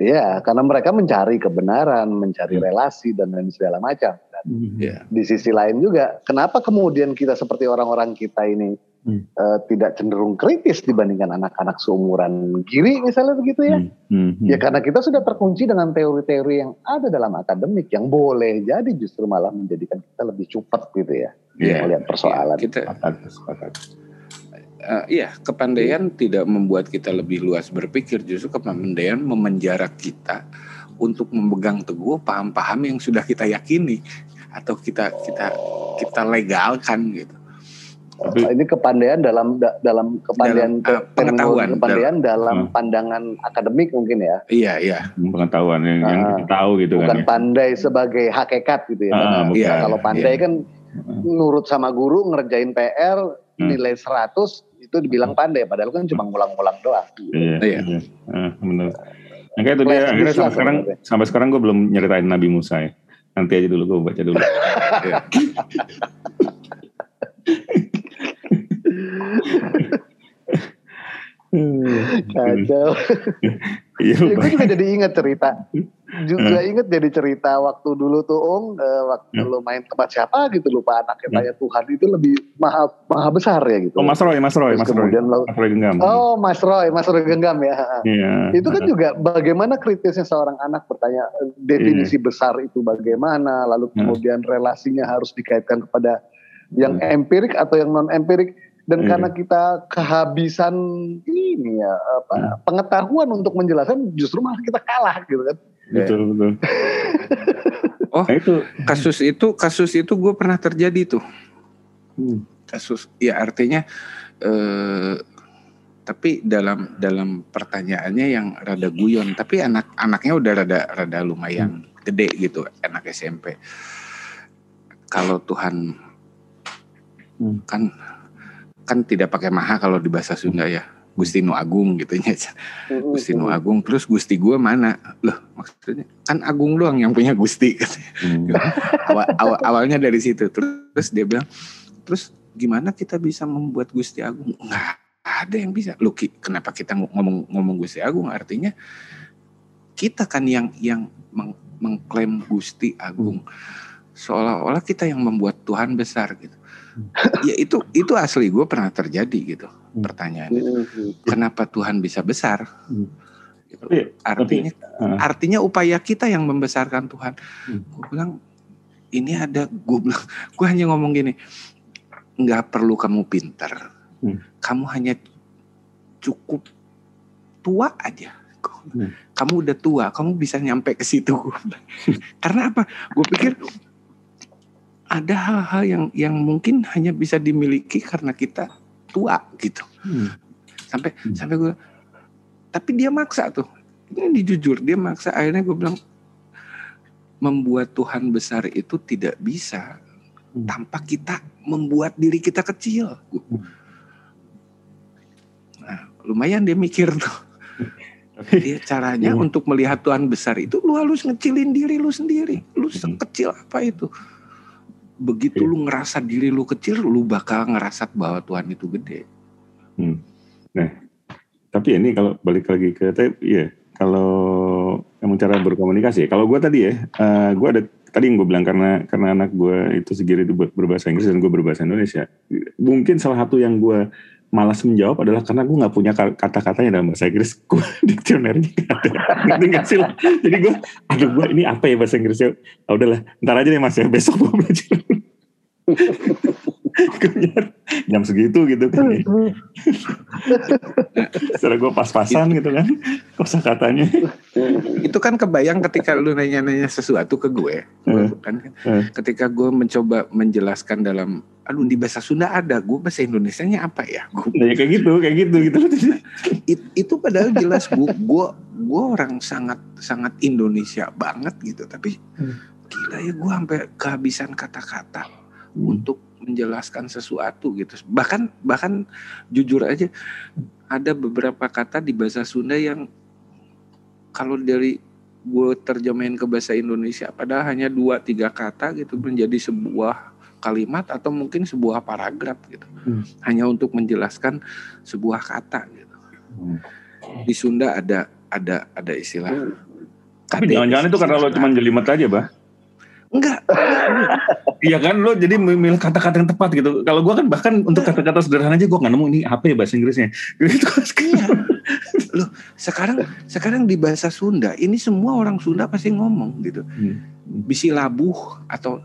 Iya, karena mereka mencari kebenaran, mencari relasi dan lain segala macam. Dan Ya. di sisi lain juga, kenapa kemudian kita seperti orang-orang kita ini Hmm. eh, tidak cenderung kritis dibandingkan anak-anak seumuran Giri misalnya begitu ya? Hmm. Hmm. Hmm. Ya karena kita sudah terkunci dengan teori-teori yang ada dalam akademik yang boleh jadi justru malah menjadikan kita lebih cepat gitu ya Iya. melihat persoalan. Kita Sepakat, sepakat. eh, iya kepandaian tidak membuat kita lebih luas berpikir, justru kepandaian memenjara kita untuk memegang teguh paham-paham yang sudah kita yakini atau kita kita kita legalkan gitu. Tapi ini kepandaian dalam da- dalam kepandaian Dalam, ah, ke- pengetahuan, kepandaian dalam Hmm. pandangan akademik mungkin ya Iya iya. pengetahuan yang, yang Ah. kita tahu gitu bukan kan ya. pandai sebagai hakikat gitu ya Ah, Karena bukan. kalau pandai Iya. kan nurut sama guru ngerjain PR Hmm. nilai 100 itu dibilang pandai padahal kan cuma ngulang-ngulang doang Iya. Iya. iya. Ah, benar. Nah, kayak itu dia. Akhirnya sampai sekarang sebenarnya. sampai sekarang gue belum nyeritain Nabi Musa ya. Nanti aja dulu gue baca dulu. Kacau Iya. ya, gue juga jadi inget cerita juga inget jadi cerita waktu dulu tuh om eh, waktu Hmm. lu main tempat siapa gitu lupa anaknya tanya Tuhan itu lebih maha maha besar ya gitu Oh Mas Roy, Mas Roy, Terus Mas Roy. kemudian lo- Mas Roy genggam. oh Mas Roy Mas Roy genggam ya Iya. itu kan juga bagaimana kritisnya seorang anak bertanya eh, definisi besar itu bagaimana lalu kemudian relasinya harus dikaitkan kepada yang empirik atau yang non empirik dan Iya. karena kita kehabisan ini ya apa Hmm. pengetahuan untuk menjelaskan justru malah kita kalah gitu kan Betul, betul. Oh. Nah, itu Kasus itu kasus itu gue pernah terjadi tuh. Hmm. Kasus ya artinya eh tapi dalam dalam pertanyaannya yang rada guyon tapi anak anaknya udah rada rada lumayan gede gitu anak SMP kalau Tuhan Hmm. kan kan tidak pakai maha kalau di bahasa Sunda ya Gusti Nu Agung gitu ya Gusti Nu Agung terus Gusti gue mana loh maksudnya kan Agung doang yang punya Gusti katanya. Hmm. awal, awal- awalnya dari situ terus dia bilang terus gimana kita bisa membuat Gusti Agung? Nggak ada yang bisa. Lu kenapa kita ngomong ngomong Gusti Agung? Artinya kita kan yang yang meng, mengklaim Gusti Agung. Seolah-olah kita yang membuat Tuhan besar gitu. ya itu itu asli gue pernah terjadi gitu hmm. pertanyaan itu. Kenapa Tuhan bisa besar? Hmm. Gitu. Artinya uh. artinya upaya kita yang membesarkan Tuhan. Hmm. Gue bilang ini ada gue bilang gue hanya ngomong gini nggak perlu kamu pintar hmm. kamu hanya cukup tua aja hmm. kamu udah tua kamu bisa nyampe ke situ karena apa gue pikir ada hal-hal yang yang mungkin hanya bisa dimiliki karena kita tua gitu hmm. sampai hmm. sampai gue tapi dia maksa tuh ini jujur dia maksa akhirnya gue bilang membuat Tuhan besar itu tidak bisa hmm. tanpa kita membuat diri kita kecil. Hmm. Nah, lumayan dia mikir tuh. Dia caranya hmm. untuk melihat Tuhan besar itu lu harus ngecilin diri lu sendiri. Lu hmm. kecil apa itu? Begitu lu ngerasa diri lu kecil, lu bakal ngerasa bahwa Tuhan itu gede. Hmm. Nah, tapi ini kalau balik lagi ke ya kalau emang cara berkomunikasi. Kalau gue tadi ya, uh, eh, gue ada tadi yang gue bilang karena karena anak gue itu segiri itu berbahasa Inggris dan gue berbahasa Indonesia. Mungkin salah satu yang gue malas menjawab adalah karena gue nggak punya kata-katanya dalam bahasa Inggris. Gue diksionernya nggak ada. Ngerti gak sih? Jadi gue, aduh gue ini apa ya bahasa Inggrisnya? Oh, udahlah, ntar aja deh mas ya. Besok gue belajar jam segitu gitu kan ya. Setelah gue pas-pasan gitu kan kosa katanya. Itu kan kebayang ketika lu nanya-nanya sesuatu ke gue, uh, kan uh. ketika gue mencoba menjelaskan dalam aduh di bahasa Sunda ada, gue bahasa Indonesia-nya apa ya? Gue, ya kayak gitu, kayak gitu gitu. It, itu padahal jelas gue gue gue orang sangat sangat Indonesia banget gitu, tapi hmm. gila ya gue sampai kehabisan kata-kata hmm. untuk menjelaskan sesuatu gitu. Bahkan bahkan jujur aja ada beberapa kata di bahasa Sunda yang kalau dari gue terjemahin ke bahasa Indonesia padahal hanya dua tiga kata gitu menjadi sebuah kalimat atau mungkin sebuah paragraf gitu hmm. hanya untuk menjelaskan sebuah kata gitu hmm. di Sunda ada ada ada istilah hmm. tapi jangan-jangan itu karena lo cuma jelimet aja bah Enggak. Iya kan lo jadi memilih kata-kata yang tepat gitu. Kalau gue kan bahkan untuk kata-kata sederhana aja gue nggak nemu ini apa ya bahasa Inggrisnya. Gitu. Iya. Loh, sekarang sekarang di bahasa Sunda ini semua orang Sunda pasti ngomong gitu. Hmm. Bisi labuh atau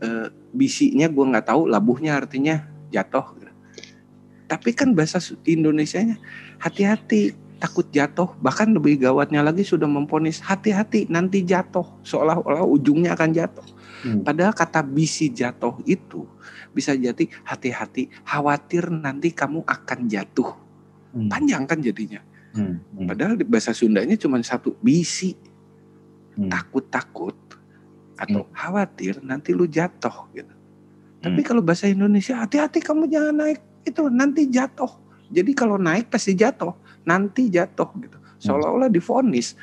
e, bisinya gue nggak tahu, labuhnya artinya jatuh. Gitu. Tapi kan bahasa Indonesia-nya hati-hati takut jatuh bahkan lebih gawatnya lagi sudah memponis hati-hati nanti jatuh seolah-olah ujungnya akan jatuh hmm. padahal kata bisi jatuh itu bisa jadi hati-hati khawatir nanti kamu akan jatuh hmm. panjang kan jadinya hmm. Hmm. padahal di bahasa Sundanya cuma satu bisi hmm. takut-takut atau hmm. khawatir nanti lu jatuh gitu tapi hmm. kalau bahasa Indonesia hati-hati kamu jangan naik itu nanti jatuh jadi kalau naik pasti jatuh nanti jatuh gitu seolah-olah difonis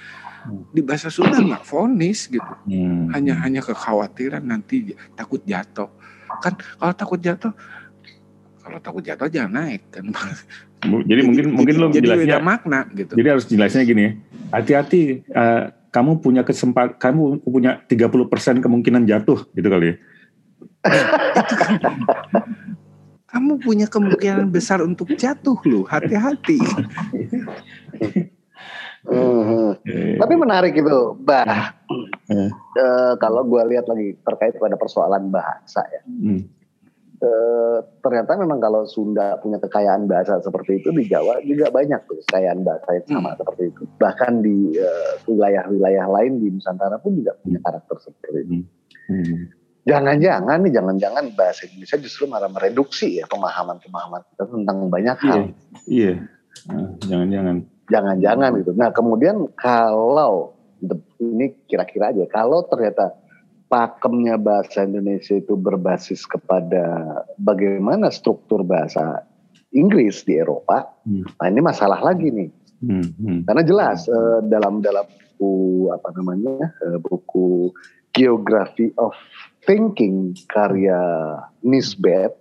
di bahasa Sunda nggak fonis gitu hmm. hanya hanya kekhawatiran nanti takut jatuh kan kalau takut jatuh kalau takut jatuh jangan naik kan jadi, mungkin jadi, mungkin lo jadi jelasnya makna gitu jadi harus jelasnya gini ya hati-hati uh, kamu punya kesempatan kamu punya 30% kemungkinan jatuh gitu kali ya kamu punya kemungkinan besar untuk jatuh loh. Hati-hati. Hmm. Tapi menarik itu, bah. Hmm. Uh, kalau gue lihat lagi terkait pada persoalan bahasa ya. Hmm. Uh, ternyata memang kalau Sunda punya kekayaan bahasa seperti itu di Jawa juga banyak tuh kekayaan bahasa yang sama hmm. seperti itu. Bahkan di eh, wilayah-wilayah uh, lain di Nusantara pun juga punya karakter seperti itu. Hmm. Hmm. Jangan-jangan nih, jangan-jangan bahasa Indonesia justru malah mereduksi ya pemahaman-pemahaman kita tentang banyak hal. Iya, iya. jangan-jangan. Jangan-jangan gitu. Nah kemudian kalau ini kira-kira aja, kalau ternyata pakemnya bahasa Indonesia itu berbasis kepada bagaimana struktur bahasa Inggris di Eropa, hmm. nah ini masalah lagi nih. Hmm, hmm. Karena jelas uh, dalam dalam buku apa namanya uh, buku Geography of Thinking karya Nisbet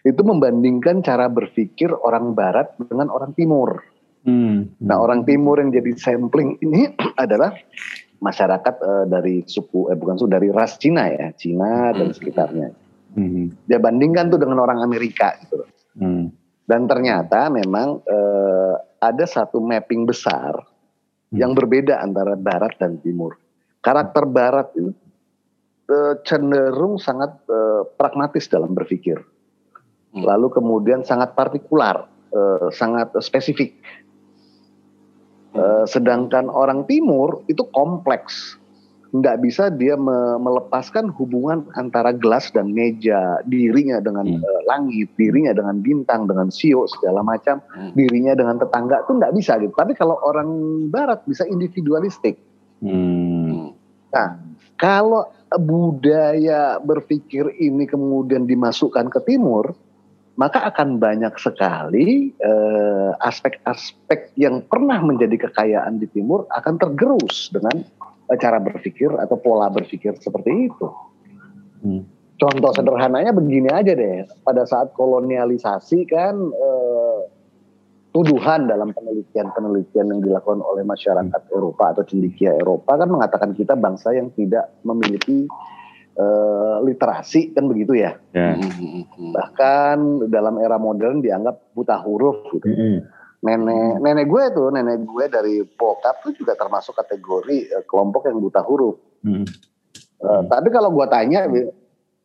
itu membandingkan cara berpikir orang Barat dengan orang Timur. Hmm. Nah, orang Timur yang jadi sampling ini adalah masyarakat uh, dari suku, eh bukan suku, dari ras Cina ya, Cina dan sekitarnya. Hmm. Dia bandingkan tuh dengan orang Amerika gitu. Hmm. Dan ternyata memang uh, ada satu mapping besar Hmm. yang berbeda antara Barat dan Timur. Karakter Barat itu uh, cenderung sangat uh, pragmatis dalam berpikir. Hmm. Lalu kemudian sangat partikular, uh, sangat spesifik. Uh, sedangkan orang Timur itu kompleks, nggak bisa dia me- melepaskan hubungan antara gelas dan meja, dirinya dengan Hmm. uh, langit, dirinya dengan bintang, dengan sio segala macam, Hmm. dirinya dengan tetangga itu nggak bisa gitu. Tapi kalau orang Barat bisa individualistik. Hmm. Nah, kalau budaya berpikir ini kemudian dimasukkan ke Timur, maka akan banyak sekali eh, aspek-aspek yang pernah menjadi kekayaan di Timur akan tergerus dengan eh, cara berpikir atau pola berpikir seperti itu. Hmm. Contoh sederhananya begini aja deh, pada saat kolonialisasi kan eh, tuduhan dalam penelitian-penelitian yang dilakukan oleh masyarakat Eropa atau cendikia Eropa kan mengatakan kita bangsa yang tidak memiliki eh, literasi kan begitu ya. Ya. Hmm, hmm, Bahkan dalam era modern dianggap buta huruf gitu. Hmm. Nenek nenek gue tuh, nenek gue dari bokap tuh juga termasuk kategori eh, kelompok yang buta huruf. Hmm. Eh, tapi kalau gue tanya,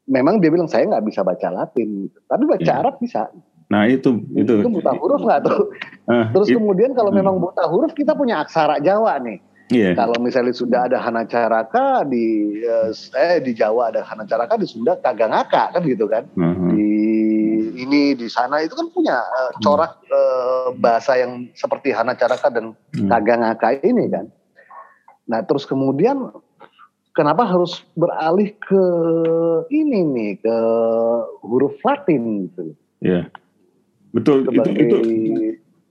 memang dia bilang saya nggak bisa baca Latin, tapi baca Iya. Arab bisa. Nah itu itu. Itu buta huruf nggak tuh? Ah, Terus it- kemudian kalau Hmm. memang buta huruf kita punya aksara Jawa nih. Iya. Kalau misalnya sudah ada Hana Caraka di eh, eh di Jawa ada Hana Caraka di Sunda Kagangaka kan gitu kan. Mhm. Di ini di sana itu kan punya eh, corak eh, bahasa yang seperti Hana Caraka dan Hmm. Kagangaka ini kan. Nah, terus kemudian kenapa harus beralih ke ini nih ke huruf Latin gitu. Iya. Betul itu itu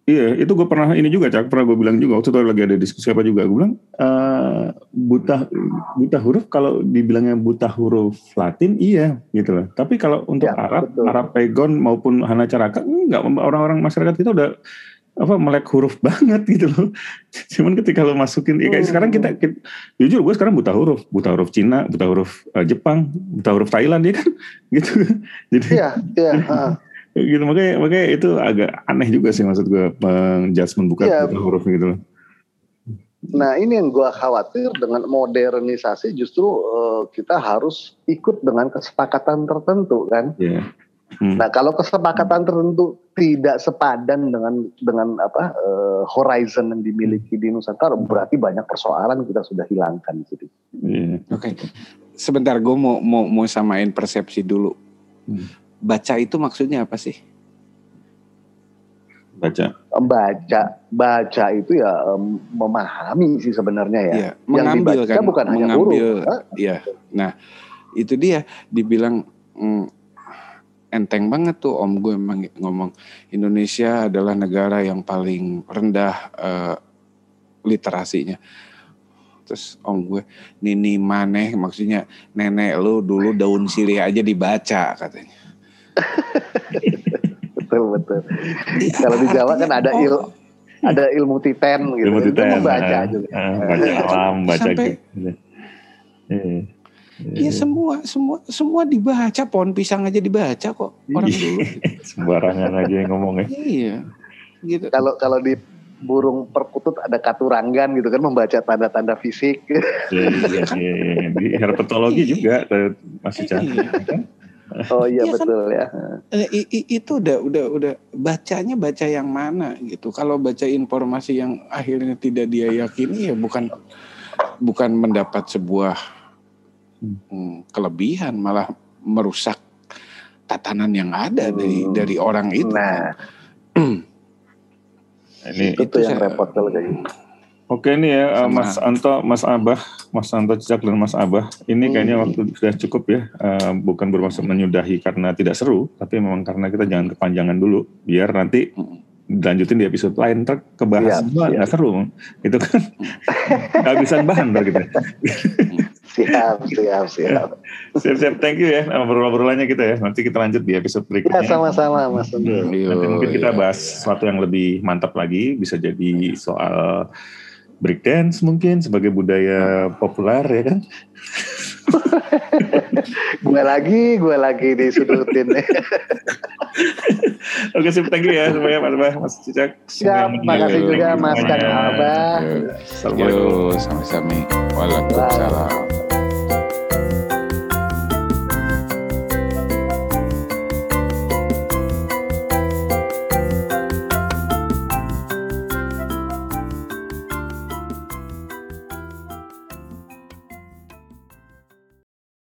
Iya, itu gue pernah ini juga, Cak. Pernah gue bilang juga waktu itu lagi ada diskusi apa juga. Gue bilang eh, buta buta huruf kalau dibilangnya buta huruf Latin, iya gitu loh. Tapi kalau untuk Ya, Arab, betul. Arab Pegon maupun Hana Caraka, enggak orang-orang masyarakat kita udah apa melek huruf banget gitu loh. Cuman ketika lo masukin, ya kayak Hmm. sekarang kita, kita jujur gue sekarang buta huruf, buta huruf Cina, buta huruf eh, Jepang, buta huruf Thailand ya kan, gitu. Jadi Iya, iya. gitu makanya makanya itu agak aneh juga sih maksud gue menjudgment bukan bukan huruf gitu loh. Nah ini yang gue khawatir dengan modernisasi justru eh, kita harus ikut dengan kesepakatan tertentu kan. Iya. Hmm. Nah kalau kesepakatan tertentu tidak sepadan dengan dengan apa eh, horizon yang dimiliki di Nusantara berarti banyak persoalan kita sudah hilangkan di situ. Iya. Oke, sebentar gue mau mau mau samain persepsi dulu. Hmm. Baca itu maksudnya apa sih? Baca. Baca baca itu ya em, memahami sih sebenarnya ya. Yang mengambil dibaca kan, bukan hanya mengambil. huruf. Hah? Iya. Nah, itu dia dibilang mm, enteng banget tuh Om gue emang ngomong Indonesia adalah negara yang paling rendah eh, literasinya. Terus Om gue Nini Maneh maksudnya nenek lu dulu daun sirih aja dibaca katanya. Betul betul. Iya, Kalau di Jawa kan ada oh, il ada ilmu titen gitu. Ilmu Itu titen. membaca ah, juga. ah, baca alam, baca Sampai- gitu. Iya. Iya semua semua semua dibaca pohon pisang aja dibaca kok orang Iya. dulu. Sembarangan aja yang ngomongnya. iya. Gitu. Kalau kalau di burung perkutut ada katuranggan gitu kan membaca tanda-tanda fisik. Iya, iya, iya, iya. Di herpetologi Iya. juga eh, masih cantik. Iya. Oh iya Iya kan? betul ya. Eh, i- i- itu udah udah udah bacanya baca yang mana gitu. Kalau baca informasi yang akhirnya tidak dia yakini ya bukan bukan mendapat sebuah hmm, kelebihan malah merusak tatanan yang ada dari Hmm. dari orang itu. Nah, Ini itu, Itu yang saya- repot kalau kayak gitu. Oke ini ya eh, Sama- Mas Anto, Mas Abah, Mas Anto Cicak dan Mas Abah. Ini kayaknya Hmm. waktu sudah cukup ya. Eh, bukan bermaksud menyudahi karena tidak seru, tapi memang karena kita jangan kepanjangan dulu, biar nanti dilanjutin di episode lain. Ntar kebahas Siap, semua nggak seru. Itu kan kehabisan bahan ntar kita. siap, siap, siap. Siap, siap. Thank you ya ngobrol-ngobrolannya kita ya. Nanti kita lanjut di episode Ya, berikutnya. sama-sama, Mas. Nanti mungkin kita Iya. bahas sesuatu yang lebih mantap lagi. Bisa jadi soal breakdance mungkin sebagai budaya populer ya kan. Gue lagi, gue lagi disudutin. Oke, sip. Thank you ya semuanya Mas Bah, Mas Cicak. Siap, makasih juga Mas Kang. Abah. Assalamualaikum. Yuk, sami-sami. Waalaikumsalam.